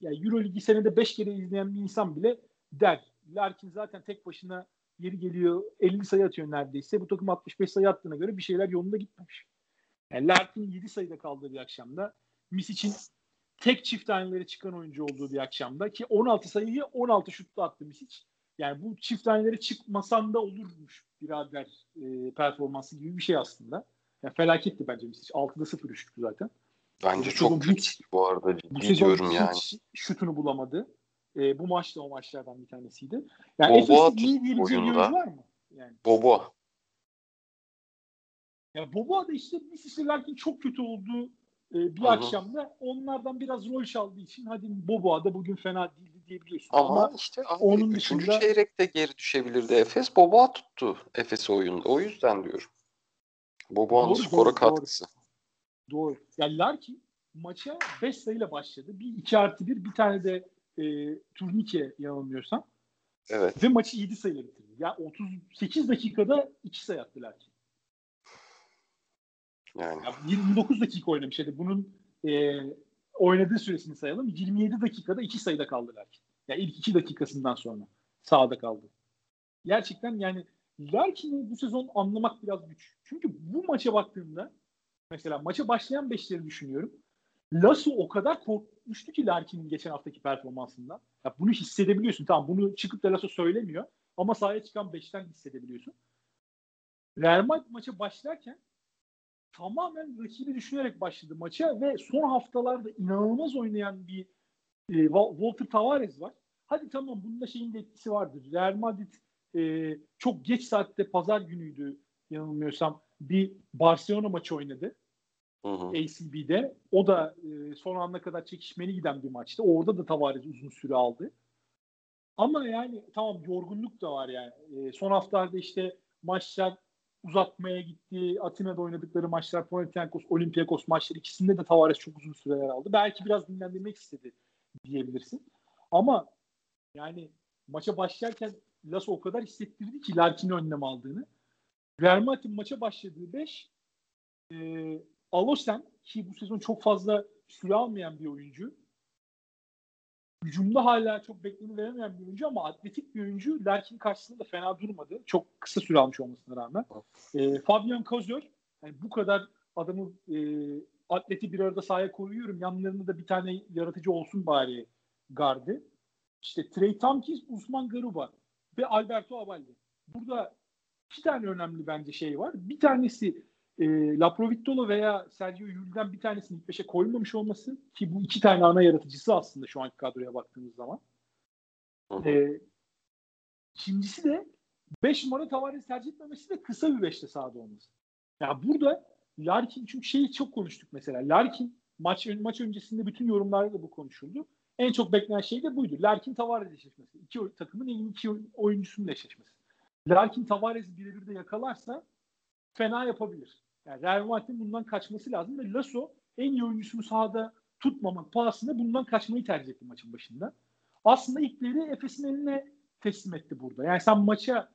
yani Euroligi senede 5 kere izleyen bir insan bile der. Larkin zaten tek başına yeri geliyor 50 sayı atıyor neredeyse. Bu takım 65 sayı attığına göre bir şeyler yolunda gitmemiş. Yani Larkin 7 sayıda kaldığı bir akşamda. İçin tek çift taneleri çıkan oyuncu olduğu bir akşamda ki 16 sayıyı 16 şutta attı Misic. Yani bu çift taneleri çıkmasan da olurmuş birader e, performansı gibi bir şey aslında. Yani felaketti bence Misic. 6'da 0 üçlüktü zaten. Bence bu çok kötü bu arada ciddi bu diyorum yani. şutunu bulamadı. E, bu maç da o maçlardan bir tanesiydi. Yani Efes'in iyi bir var mı? Yani. Bobo. Ya Bobo da işte Misic Larkin çok kötü olduğu e, bir Hı-hı. akşamda onlardan biraz rol çaldığı için hadi Boboa da bugün fena değildi diyebiliyorsun. Ama, Ama işte abi, onun üçüncü dışında... çeyrekte geri düşebilirdi Efes. Boboa tuttu Efes oyunda. O yüzden diyorum. Boboa'nın skora doğru, katkısı. Doğru. Yani Larkin maça 5 sayıyla başladı. Bir 2 artı 1 bir tane de e, turnike yanılmıyorsam. Evet. Ve maçı 7 sayıyla bitirdi. Ya yani 38 dakikada 2 sayı attı Larkin. Yani. Ya 29 dakika oynamış. Hadi bunun e, oynadığı süresini sayalım. 27 dakikada 2 sayıda kaldı Larkin. Yani ilk 2 dakikasından sonra sahada kaldı. Gerçekten yani Larkin'i bu sezon anlamak biraz güç. Çünkü bu maça baktığımda mesela maça başlayan beşleri düşünüyorum. Lasso o kadar korkmuştu ki Larkin'in geçen haftaki performansından. Ya bunu hissedebiliyorsun. Tamam bunu çıkıp da Lasso söylemiyor. Ama sahaya çıkan beşten hissedebiliyorsun. Real Madrid maça başlarken tamamen rakibi düşünerek başladı maça ve son haftalarda inanılmaz oynayan bir e, Walter Tavares var. Hadi tamam bunda şeyin de etkisi vardır. Real Madrid e, çok geç saatte pazar günüydü yanılmıyorsam bir Barcelona maçı oynadı. Hı hı. ACB'de. O da e, son ana kadar çekişmeli giden bir maçtı. Orada da Tavares uzun süre aldı. Ama yani tamam yorgunluk da var yani. E, son haftalarda işte maçlar uzatmaya gitti. Atina'da oynadıkları maçlar Panathinaikos, Olympiakos maçları ikisinde de Tavares çok uzun süreler aldı. Belki biraz dinlendirmek istedi diyebilirsin. Ama yani maça başlarken Lasso o kadar hissettirdi ki Larkin'in önlem aldığını. Real Madrid'in maça başladığı 5 e, Alosen ki bu sezon çok fazla süre almayan bir oyuncu. Hücumda hala çok bekleni veremeyen bir oyuncu ama atletik bir oyuncu. Larkin karşısında da fena durmadı. Çok kısa süre almış olmasına rağmen. E, Fabian Kozör yani bu kadar adamı e, atleti bir arada sahaya koyuyorum. Yanlarında da bir tane yaratıcı olsun bari gardı. İşte Trey Tompkins, Usman Garuba ve Alberto Abaldi. Burada iki tane önemli bence şey var. Bir tanesi e, Laprovittola veya Sergio Yul'den bir tanesini ilk beşe koymamış olması ki bu iki tane ana yaratıcısı aslında şu anki kadroya baktığımız zaman. E, ikincisi de 5 numara Tavares tercih etmemesi de kısa bir 5'te sahada olması. Ya yani burada Larkin çünkü şeyi çok konuştuk mesela. Larkin maç maç öncesinde bütün yorumlarda da bu konuşuldu. En çok beklenen şey de buydu. Larkin Tavares eşleşmesi. İki takımın en iyi iki oyuncusunun eşleşmesi. Larkin Tavares birebir de yakalarsa fena yapabilir. Yani Real Madrid'in bundan kaçması lazım ve Lasso en iyi oyuncusunu sahada tutmamak pahasına bundan kaçmayı tercih etti maçın başında. Aslında ilkleri Efes'in eline teslim etti burada. Yani sen maça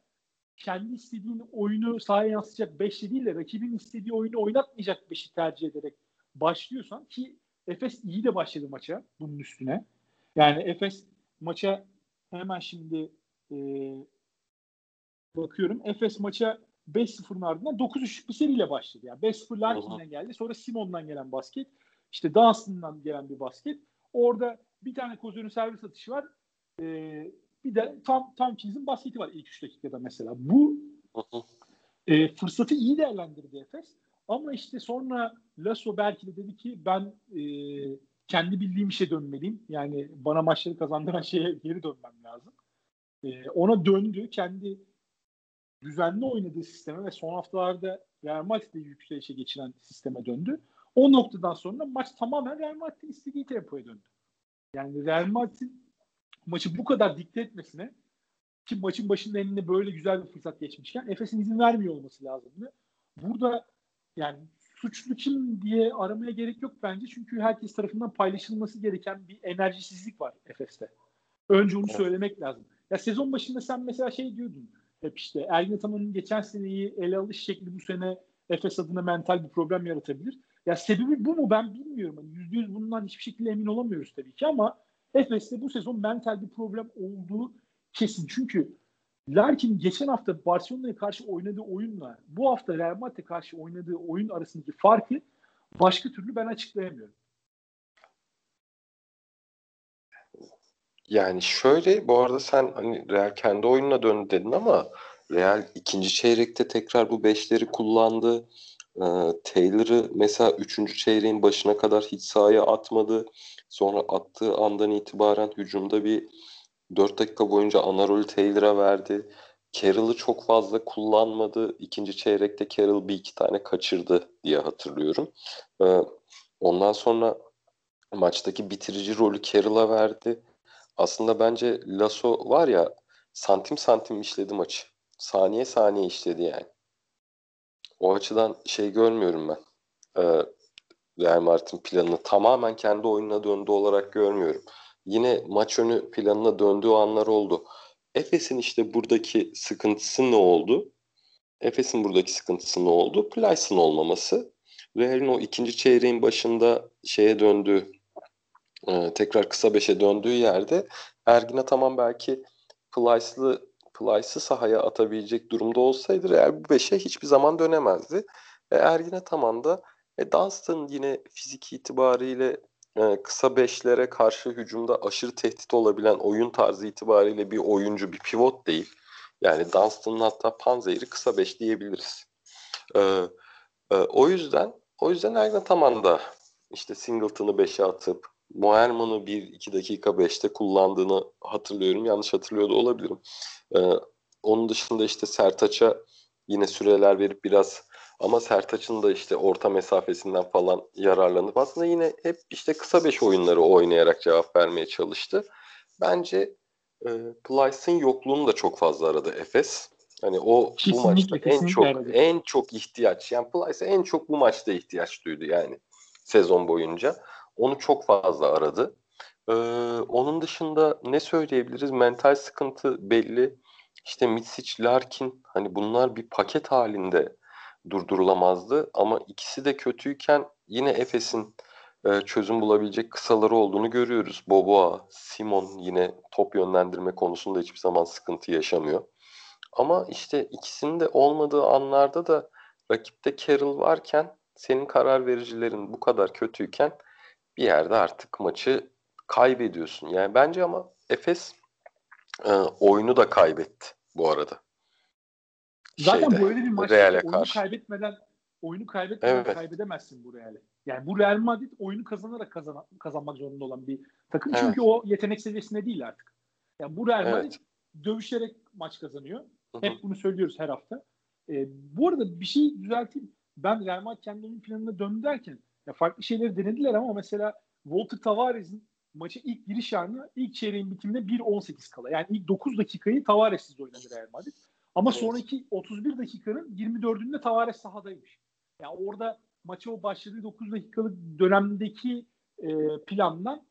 kendi istediğin oyunu sahaya yansıtacak 5'li değil de rakibin istediği oyunu oynatmayacak 5'i tercih ederek başlıyorsan ki Efes iyi de başladı maça bunun üstüne. Yani Efes maça hemen şimdi e, bakıyorum. Efes maça 5-0'ın ardından 9-3'lük bir seriyle başladı. Yani 5-0 Larkin'den geldi. Sonra Simon'dan gelen basket. İşte Dunstan'dan gelen bir basket. Orada bir tane Kozör'ün servis atışı var. Ee, bir de Tom, Tompkins'in basketi var ilk 3 dakikada mesela. Bu e, fırsatı iyi değerlendirdi Efes. Ama işte sonra Lasso belki de dedi ki ben e, kendi bildiğim işe dönmeliyim. Yani bana maçları kazandıran <laughs> şeye geri dönmem lazım. E, ona döndü. Kendi düzenli oynadığı sisteme ve son haftalarda Real Madrid'de yükselişe geçiren sisteme döndü. O noktadan sonra maç tamamen Real Madrid'in istediği tempoya döndü. Yani Real Madrid'in maçı bu kadar dikte etmesine ki maçın başında eline böyle güzel bir fırsat geçmişken Efes'in izin vermiyor olması lazımdı. Burada yani suçlu kim diye aramaya gerek yok bence. Çünkü herkes tarafından paylaşılması gereken bir enerjisizlik var Efes'te. Önce onu söylemek lazım. Ya sezon başında sen mesela şey diyordun. Hep işte Ergin Ataman'ın geçen seneyi ele alış şekli bu sene Efes adına mental bir problem yaratabilir. Ya sebebi bu mu ben bilmiyorum. Yani %100 bundan hiçbir şekilde emin olamıyoruz tabii ki ama Efes'te bu sezon mental bir problem olduğu kesin. Çünkü Larkin geçen hafta Barcelona'ya karşı oynadığı oyunla bu hafta Real Madrid'e karşı oynadığı oyun arasındaki farkı başka türlü ben açıklayamıyorum. Yani şöyle bu arada sen hani Real kendi oyununa döndü dedin ama Real ikinci çeyrekte tekrar bu beşleri kullandı. Ee, Taylor'ı mesela üçüncü çeyreğin başına kadar hiç sahaya atmadı. Sonra attığı andan itibaren hücumda bir 4 dakika boyunca ana rolü Taylor'a verdi. Carroll'ı çok fazla kullanmadı. İkinci çeyrekte Carroll bir iki tane kaçırdı diye hatırlıyorum. Ee, ondan sonra maçtaki bitirici rolü Carroll'a verdi. Aslında bence Lasso var ya santim santim işledi maçı. Saniye saniye işledi yani. O açıdan şey görmüyorum ben. Ee, Real Madrid'in planını tamamen kendi oyununa döndü olarak görmüyorum. Yine maç önü planına döndüğü anlar oldu. Efes'in işte buradaki sıkıntısı ne oldu? Efes'in buradaki sıkıntısı ne oldu? Plyce'ın olmaması. Real'in o ikinci çeyreğin başında şeye döndüğü, e, tekrar kısa beşe döndüğü yerde Ergin tamam belki Plyce'lı Plyce'ı sahaya atabilecek durumda olsaydı Real bu beşe hiçbir zaman dönemezdi. E, Ergin Ataman da e, Dunstan yine fizik itibariyle e, kısa beşlere karşı hücumda aşırı tehdit olabilen oyun tarzı itibariyle bir oyuncu, bir pivot değil. Yani Dunstan'ın hatta Panzehir'i kısa beş diyebiliriz. E, e, o yüzden o yüzden Ergin Ataman da işte Singleton'ı beşe atıp Moerman'ı 1-2 dakika 5'te kullandığını hatırlıyorum. Yanlış hatırlıyor da olabilirim. Ee, onun dışında işte Sertaç'a yine süreler verip biraz ama Sertaç'ın da işte orta mesafesinden falan yararlanıp aslında yine hep işte kısa beş oyunları oynayarak cevap vermeye çalıştı. Bence e, Plyce'ın yokluğunu da çok fazla aradı Efes. Hani o kesinlikle, bu maçta en çok aradı. en çok ihtiyaç yani Plyce en çok bu maçta ihtiyaç duydu yani sezon boyunca. Onu çok fazla aradı. Ee, onun dışında ne söyleyebiliriz? Mental sıkıntı belli. İşte Mitsic, Larkin hani bunlar bir paket halinde durdurulamazdı. Ama ikisi de kötüyken yine Efes'in e, çözüm bulabilecek kısaları olduğunu görüyoruz. Boboa, Simon yine top yönlendirme konusunda hiçbir zaman sıkıntı yaşamıyor. Ama işte ikisinin de olmadığı anlarda da rakipte Carroll varken senin karar vericilerin bu kadar kötüyken bir yerde artık maçı kaybediyorsun. Yani bence ama Efes e, oyunu da kaybetti bu arada. Zaten Şeyde, böyle bir maçta oyunu karşı. kaybetmeden oyunu kaybetmeden evet. kaybedemezsin bu Real'i. Yani bu Real Madrid oyunu kazanarak kazan kazanmak zorunda olan bir takım. Evet. Çünkü o yetenek seviyesinde değil artık. Yani bu Real Madrid evet. dövüşerek maç kazanıyor. Hı-hı. Hep bunu söylüyoruz her hafta. Ee, bu arada bir şey düzelteyim. Ben Real Madrid kendi oyun planına döndü derken ya farklı şeyleri denediler ama mesela Walter Tavares'in maçı ilk giriş anı ilk çeyreğin bitiminde 1-18 kala. Yani ilk 9 dakikayı Tavares'siz oynadı Real Madrid. Ama evet. sonraki 31 dakikanın 24'ünde Tavares sahadaymış. Yani orada maçı o başladığı 9 dakikalık dönemdeki e, plandan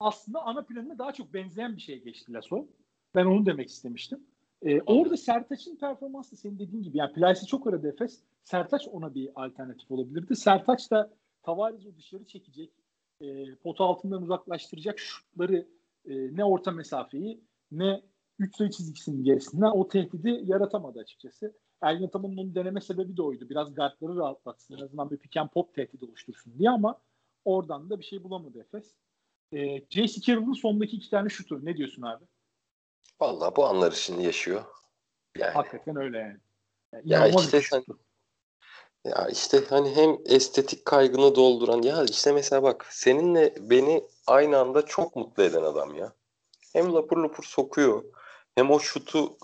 aslında ana planına daha çok benzeyen bir şey geçti Lasso. Ben onu demek istemiştim. Ee, orada Sertaç'ın performansı senin dediğin gibi. Yani Plyce'i çok aradı Efes. Sertaç ona bir alternatif olabilirdi. Sertaç da Tavares'i dışarı çekecek, e, potu altından uzaklaştıracak şutları e, ne orta mesafeyi ne 3 sayı çizgisinin gerisinden o tehdidi yaratamadı açıkçası. Ergin Ataman'ın onu deneme sebebi de oydu. Biraz guardları rahatlatsın. En azından bir pick and pop tehdidi oluştursun diye ama oradan da bir şey bulamadı Efes. E, J.C. Carroll'ın sondaki iki tane şutu. Ne diyorsun abi? Vallahi bu anlar için yaşıyor. Yani. Hakikaten öyle yani. yani ya işte sen, ya işte hani hem estetik kaygını dolduran ya işte mesela bak seninle beni aynı anda çok mutlu eden adam ya. Hem lapur lapur sokuyor hem o şutu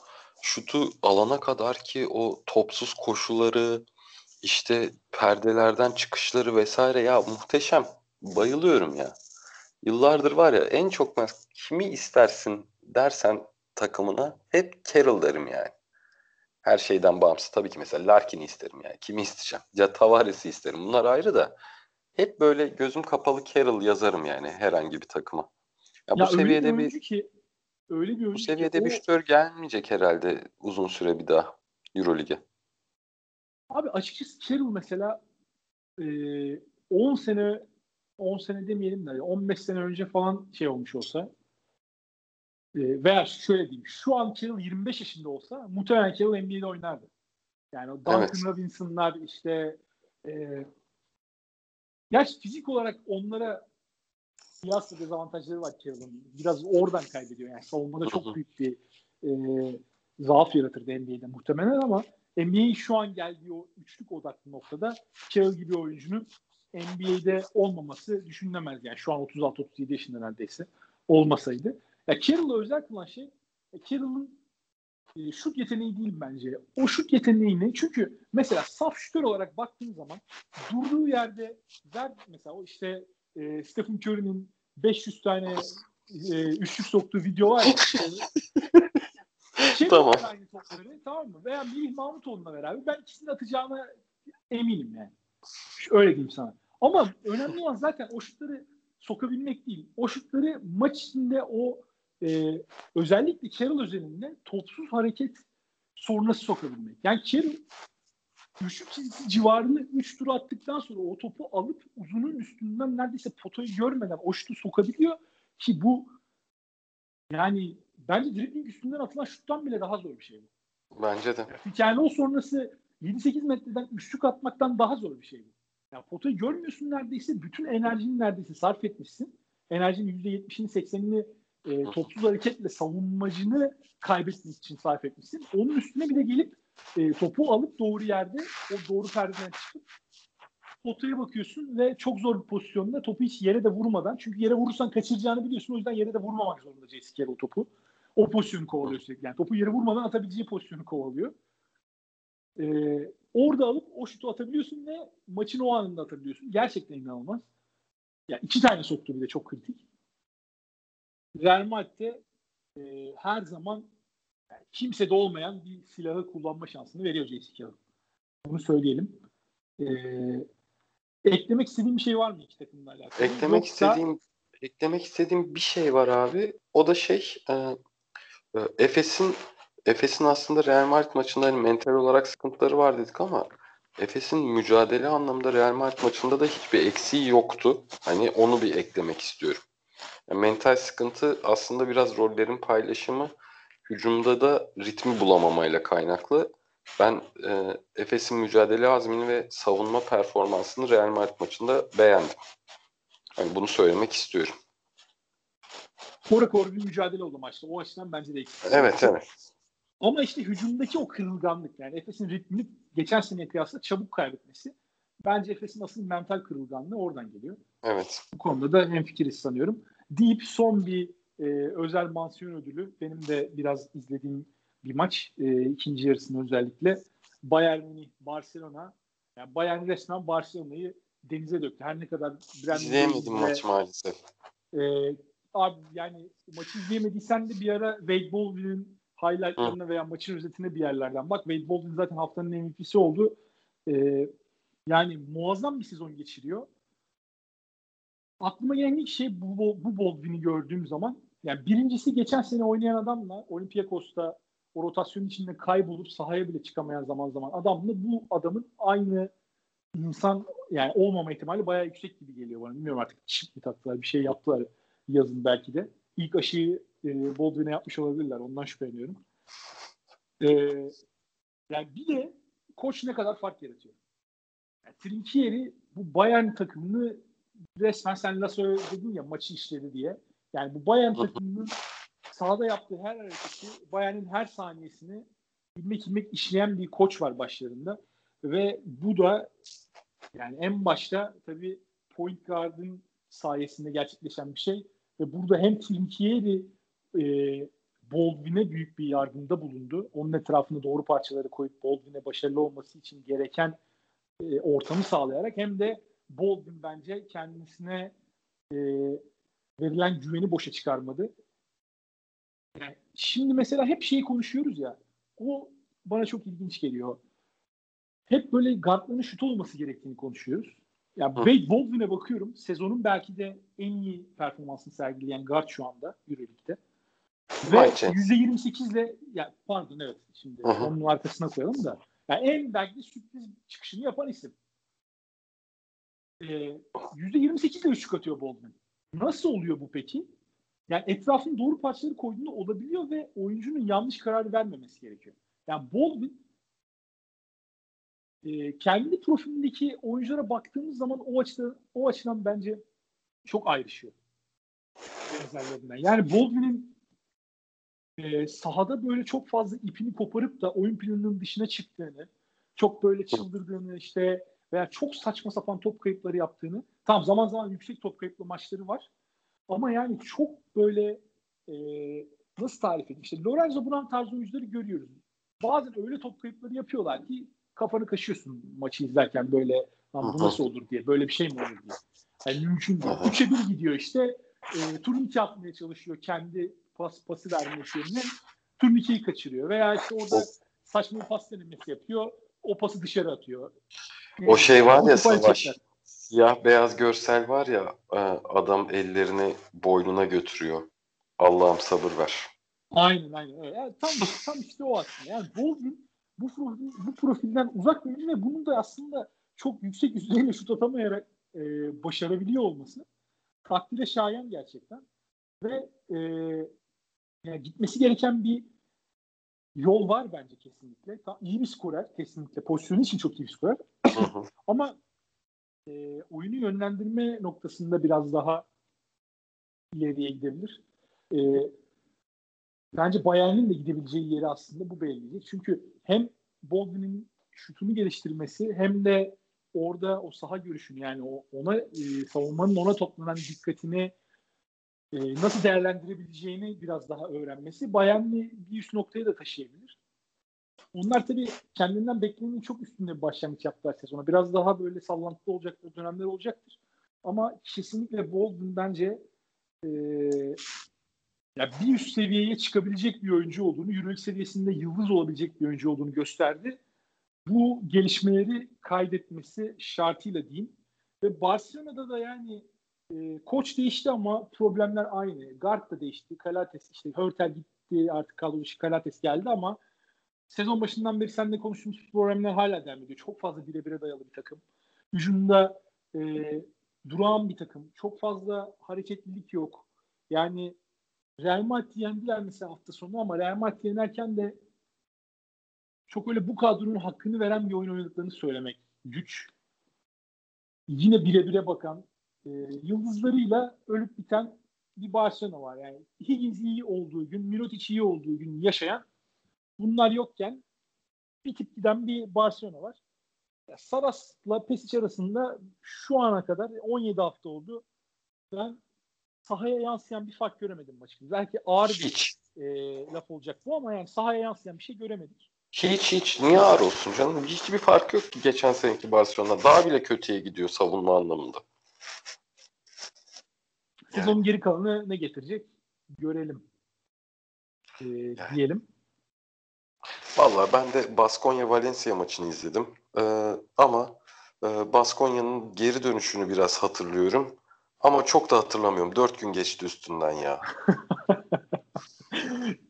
şutu alana kadar ki o topsuz koşuları işte perdelerden çıkışları vesaire ya muhteşem. Bayılıyorum ya. Yıllardır var ya en çok kimi istersin dersen takımına hep Carroll derim yani. Her şeyden bağımsız. Tabii ki mesela Larkin'i isterim yani. Kimi isteyeceğim? Ya Tavares'i isterim. Bunlar ayrı da hep böyle gözüm kapalı Carroll yazarım yani herhangi bir takıma. Ya, ya bu seviyede bir ki öyle bir Bu seviyede ki bir o- şutör gelmeyecek herhalde uzun süre bir daha Euroleague'e. Abi açıkçası Carroll mesela e, 10 sene 10 sene demeyelim de 15 sene önce falan şey olmuş olsa e, veya şöyle diyeyim şu an Carroll 25 yaşında olsa muhtemelen Carroll NBA'de oynardı. Yani o Duncan Evet. Robinson'lar işte e, gerçi fizik olarak onlara kıyasla dezavantajları var Carroll'ın. Biraz oradan kaybediyor. Yani savunmada çok büyük bir e, zaaf yaratırdı NBA'de muhtemelen ama NBA'in şu an geldiği o üçlük odaklı noktada Carroll gibi oyuncunun NBA'de olmaması düşünülemez. Yani şu an 36-37 yaşında neredeyse olmasaydı. Ya Carroll'ı özel kılan şey e, Carroll'ın e, şut yeteneği değil bence. O şut yeteneğini çünkü mesela saf şutör olarak baktığın zaman durduğu yerde ver mesela o işte e, Stephen Curry'nin 500 tane e, üçlük soktuğu video var ya. <laughs> Çeviriyor Tamam. aynı topları tamam mı? Veya Melih Mahmutoğlu'na beraber ben ikisini atacağına eminim yani. Öyle diyeyim sana. Ama önemli olan zaten o şutları sokabilmek değil. O şutları maç içinde o e, özellikle Carroll özelinde topsuz hareket sonrası sokabilmek. Yani Carroll üçlük çizgisi civarını 3 tur attıktan sonra o topu alıp uzunun üstünden neredeyse potayı görmeden o şutu sokabiliyor ki bu yani bence dribbling üstünden atılan şuttan bile daha zor bir şey bu. Bence de. Yani o sonrası 7-8 metreden üçlük atmaktan daha zor bir şey bu. Yani potayı görmüyorsun neredeyse. Bütün enerjini neredeyse sarf etmişsin. Enerjinin %70'ini 80'ini e, topsuz hareketle savunmacını kaybetmek için sarf etmişsin. Onun üstüne bir de gelip e, topu alıp doğru yerde o doğru perdeden çıkıp potaya bakıyorsun ve çok zor bir pozisyonda topu hiç yere de vurmadan çünkü yere vurursan kaçıracağını biliyorsun o yüzden yere de vurmamak zorunda Jesse Carroll topu. O pozisyonu kovalıyor sürekli. Yani topu yere vurmadan atabileceği pozisyonu kovalıyor. Ee, orada alıp o şutu atabiliyorsun ve maçın o anında atabiliyorsun. Gerçekten inanılmaz. Ya iki tane soktu bir de çok kritik. Real Madrid'de e, her zaman yani kimsede olmayan bir silahı kullanma şansını veriyor Jesse Carroll. Bunu söyleyelim. Ee, eklemek istediğim bir şey var mı iki takımla alakalı? Eklemek Yoksa- istediğim eklemek istediğim bir şey var abi. O da şey e, e, Efes'in Efes'in aslında Real Madrid maçında hani mental olarak sıkıntıları var dedik ama Efes'in mücadele anlamında Real Madrid maçında da hiçbir eksiği yoktu. Hani onu bir eklemek istiyorum. Yani mental sıkıntı aslında biraz rollerin paylaşımı, hücumda da ritmi bulamamayla kaynaklı. Ben e, Efes'in mücadele azmini ve savunma performansını Real Madrid maçında beğendim. Hani bunu söylemek istiyorum. Kora kora bir mücadele oldu maçta. O açıdan bence de eksik. Evet evet. Ama işte hücumdaki o kırılganlık yani Efes'in ritmini geçen seneye kıyasla çabuk kaybetmesi bence Efes'in asıl mental kırılganlığı oradan geliyor. Evet. Bu konuda da hemfikiriz sanıyorum. Deyip son bir e, özel mansiyon ödülü benim de biraz izlediğim bir maç. E, ikinci yarısını özellikle. Bayern Münih, Barcelona. Yani Bayern resmen Barcelona'yı denize döktü. Her ne kadar Brandon İzleyemedim maçı maalesef. ee, abi yani maçı izleyemediysen de bir ara Wade Baldwin'in highlightlarına veya maçın özetine bir yerlerden bak. Wade Baldwin zaten haftanın MVP'si oldu. Ee, yani muazzam bir sezon geçiriyor. Aklıma gelen ilk şey bu, bu, Baldwin'i gördüğüm zaman yani birincisi geçen sene oynayan adamla Olympiakos'ta o rotasyon içinde kaybolup sahaya bile çıkamayan zaman zaman adamla bu adamın aynı insan yani olmama ihtimali bayağı yüksek gibi geliyor bana. Bilmiyorum artık çip mi taktılar bir şey yaptılar yazın belki de. İlk aşıyı e, Baldwin'e yapmış olabilirler. Ondan şüpheleniyorum. E, yani bir de koç ne kadar fark yaratıyor. Yani Trinkieri bu Bayern takımını resmen sen Lasso dedin ya maçı işledi diye. Yani bu Bayern takımının sahada yaptığı her hareketi, Bayern'in her saniyesini ilmek ilmek işleyen bir koç var başlarında. Ve bu da yani en başta tabii point guard'ın sayesinde gerçekleşen bir şey. Ve burada hem Trinkieri e, Baldwin'e büyük bir yardımda bulundu. Onun etrafına doğru parçaları koyup Baldwin'e başarılı olması için gereken e, ortamı sağlayarak hem de Baldwin bence kendisine e, verilen güveni boşa çıkarmadı. Yani şimdi mesela hep şeyi konuşuyoruz ya. O bana çok ilginç geliyor. Hep böyle guardların şut olması gerektiğini konuşuyoruz. Ya yani Wade Baldwin'e bakıyorum. Sezonun belki de en iyi performansını sergileyen guard şu anda Euroleague'de. Ve %28 ile ya pardon evet şimdi Hı-hı. onun arkasına koyalım da yani en belki de sürpriz çıkışını yapan isim. Ee, %28 ile üçlük atıyor Baldwin. Nasıl oluyor bu peki? Yani etrafın doğru parçaları koyduğunda olabiliyor ve oyuncunun yanlış karar vermemesi gerekiyor. Yani Baldwin e, kendi profilindeki oyunculara baktığımız zaman o açıdan o açıdan bence çok ayrışıyor. Yani Baldwin'in e, sahada böyle çok fazla ipini koparıp da oyun planının dışına çıktığını, çok böyle çıldırdığını işte veya çok saçma sapan top kayıpları yaptığını. Tam zaman zaman yüksek top kayıplı maçları var. Ama yani çok böyle e, nasıl tarif edeyim? İşte Lorenzo Brown tarzı oyuncuları görüyoruz. Bazen öyle top kayıpları yapıyorlar ki kafanı kaşıyorsun maçı izlerken böyle Lan bu nasıl olur diye. Böyle bir şey mi olur diye. Yani mümkün değil. Üçe bir gidiyor işte. E, turnike atmaya çalışıyor kendi pas pası vermek yerine. Turnikeyi kaçırıyor. Veya işte orada saçma bir pas denemesi yapıyor. O pası dışarı atıyor. O şey var ya Savaş. Siyah beyaz görsel var ya e, adam ellerini boynuna götürüyor. Allah'ım sabır ver. Aynen aynen. Yani tam, tam işte o aslında. Yani Baldwin bu, profil, bu profilden uzak bir ve bunun da aslında çok yüksek yüzdeyle şut atamayarak e, başarabiliyor olması takdire şayan gerçekten. Ve e, yani gitmesi gereken bir yol var bence kesinlikle. Tam iyi bir skorer kesinlikle. Pozisyonu için çok iyi bir skorer. <laughs> Ama e, oyunu yönlendirme noktasında biraz daha ileriye gidebilir. E, bence Bayern'in de gidebileceği yeri aslında bu belli. Çünkü hem Baldwin'in şutunu geliştirmesi hem de orada o saha görüşünü yani o ona e, savunmanın ona toplanan dikkatini e, nasıl değerlendirebileceğini biraz daha öğrenmesi Bayern'i bir üst noktaya da taşıyabilir. Onlar tabii kendinden beklenenin çok üstünde bir başlangıç yaptılar sezona. Biraz daha böyle sallantılı olacak dönemler olacaktır. Ama kesinlikle Bolden bence e, ya bir üst seviyeye çıkabilecek bir oyuncu olduğunu, Euroleague seviyesinde yıldız olabilecek bir oyuncu olduğunu gösterdi. Bu gelişmeleri kaydetmesi şartıyla diyeyim. Ve Barcelona'da da yani e, koç değişti ama problemler aynı. Guard da değişti. Kalates işte Hörtel gitti artık kadro Kalates geldi ama sezon başından beri seninle konuştuğumuz problemler hala devam ediyor. Çok fazla birebire dayalı bir takım. Hücumda e, durağan bir takım. Çok fazla hareketlilik yok. Yani Real Madrid yendiler mesela hafta sonu ama Real Madrid yenerken de çok öyle bu kadronun hakkını veren bir oyun oynadıklarını söylemek güç. Yine bire bire bakan, e, yıldızlarıyla ölüp biten bir Barcelona var. Yani Higgins iyi olduğu gün, Mirotic iyi olduğu gün yaşayan bunlar yokken bir tip giden bir Barcelona var. Ya Saras'la Pesic arasında şu ana kadar 17 hafta oldu. Ben sahaya yansıyan bir fark göremedim açıkçası. Belki ağır bir e, laf olacak bu ama yani sahaya yansıyan bir şey göremedik. Hiç hiç. Niye ağır olsun canım? Hiçbir fark yok ki geçen seneki Barcelona. Daha bile kötüye gidiyor savunma anlamında. Sezonun yani. geri kalanı ne getirecek? Görelim. Ee, yani. Diyelim. Valla ben de Baskonya Valencia maçını izledim. Ee, ama e, Baskonya'nın geri dönüşünü biraz hatırlıyorum. Ama çok da hatırlamıyorum. Dört gün geçti üstünden ya. <laughs>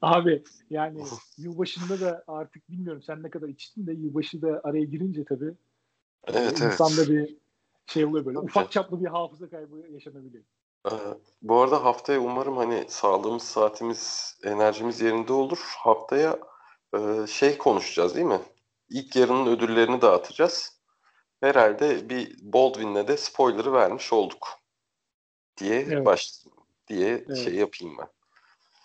Abi yani yılbaşında da artık bilmiyorum sen ne kadar içtin de yılbaşı da araya girince tabii evet, e, insanda evet. bir şey oluyor böyle. Ufak çaplı bir hafıza kaybı yaşanabiliyor. Bu arada haftaya umarım hani sağlığımız, saatimiz, enerjimiz yerinde olur. Haftaya şey konuşacağız değil mi? İlk yarının ödüllerini dağıtacağız. Herhalde bir Baldwin'le de spoiler'ı vermiş olduk diye evet. baş diye evet. şey yapayım ben.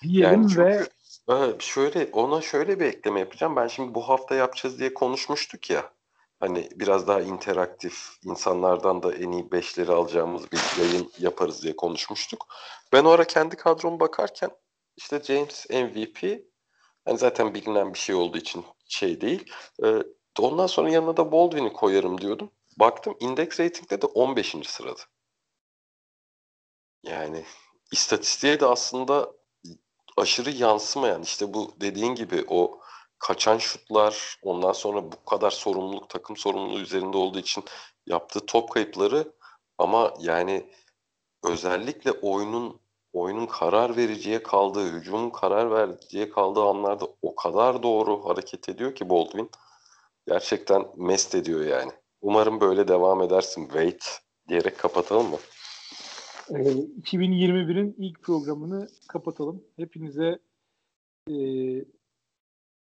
Diyelim yani çünkü, ve şöyle ona şöyle bir ekleme yapacağım. Ben şimdi bu hafta yapacağız diye konuşmuştuk ya. Hani biraz daha interaktif, insanlardan da en iyi beşleri alacağımız bir yayın yaparız diye konuşmuştuk. Ben o ara kendi kadroma bakarken işte James MVP hani zaten bilinen bir şey olduğu için şey değil. Ee, ondan sonra yanına da Baldwin'i koyarım diyordum. Baktım index rating'de de 15. sırada. Yani istatistiğe de aslında aşırı yansımayan işte bu dediğin gibi o kaçan şutlar ondan sonra bu kadar sorumluluk takım sorumluluğu üzerinde olduğu için yaptığı top kayıpları ama yani özellikle oyunun oyunun karar vericiye kaldığı, hücumun karar vericiye kaldığı anlarda o kadar doğru hareket ediyor ki Baldwin. Gerçekten mest ediyor yani. Umarım böyle devam edersin Wade diyerek kapatalım mı? Ee, 2021'in ilk programını kapatalım. Hepinize e,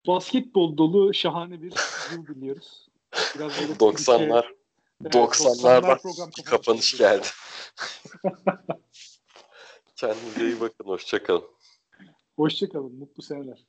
basketbol dolu şahane bir yıl diliyoruz. Biraz 90'lar <laughs> evet, 90'lardan 90'lar bir kapanış geldi. <laughs> Kendinize iyi bakın. Hoşçakalın. Hoşçakalın. Mutlu seneler.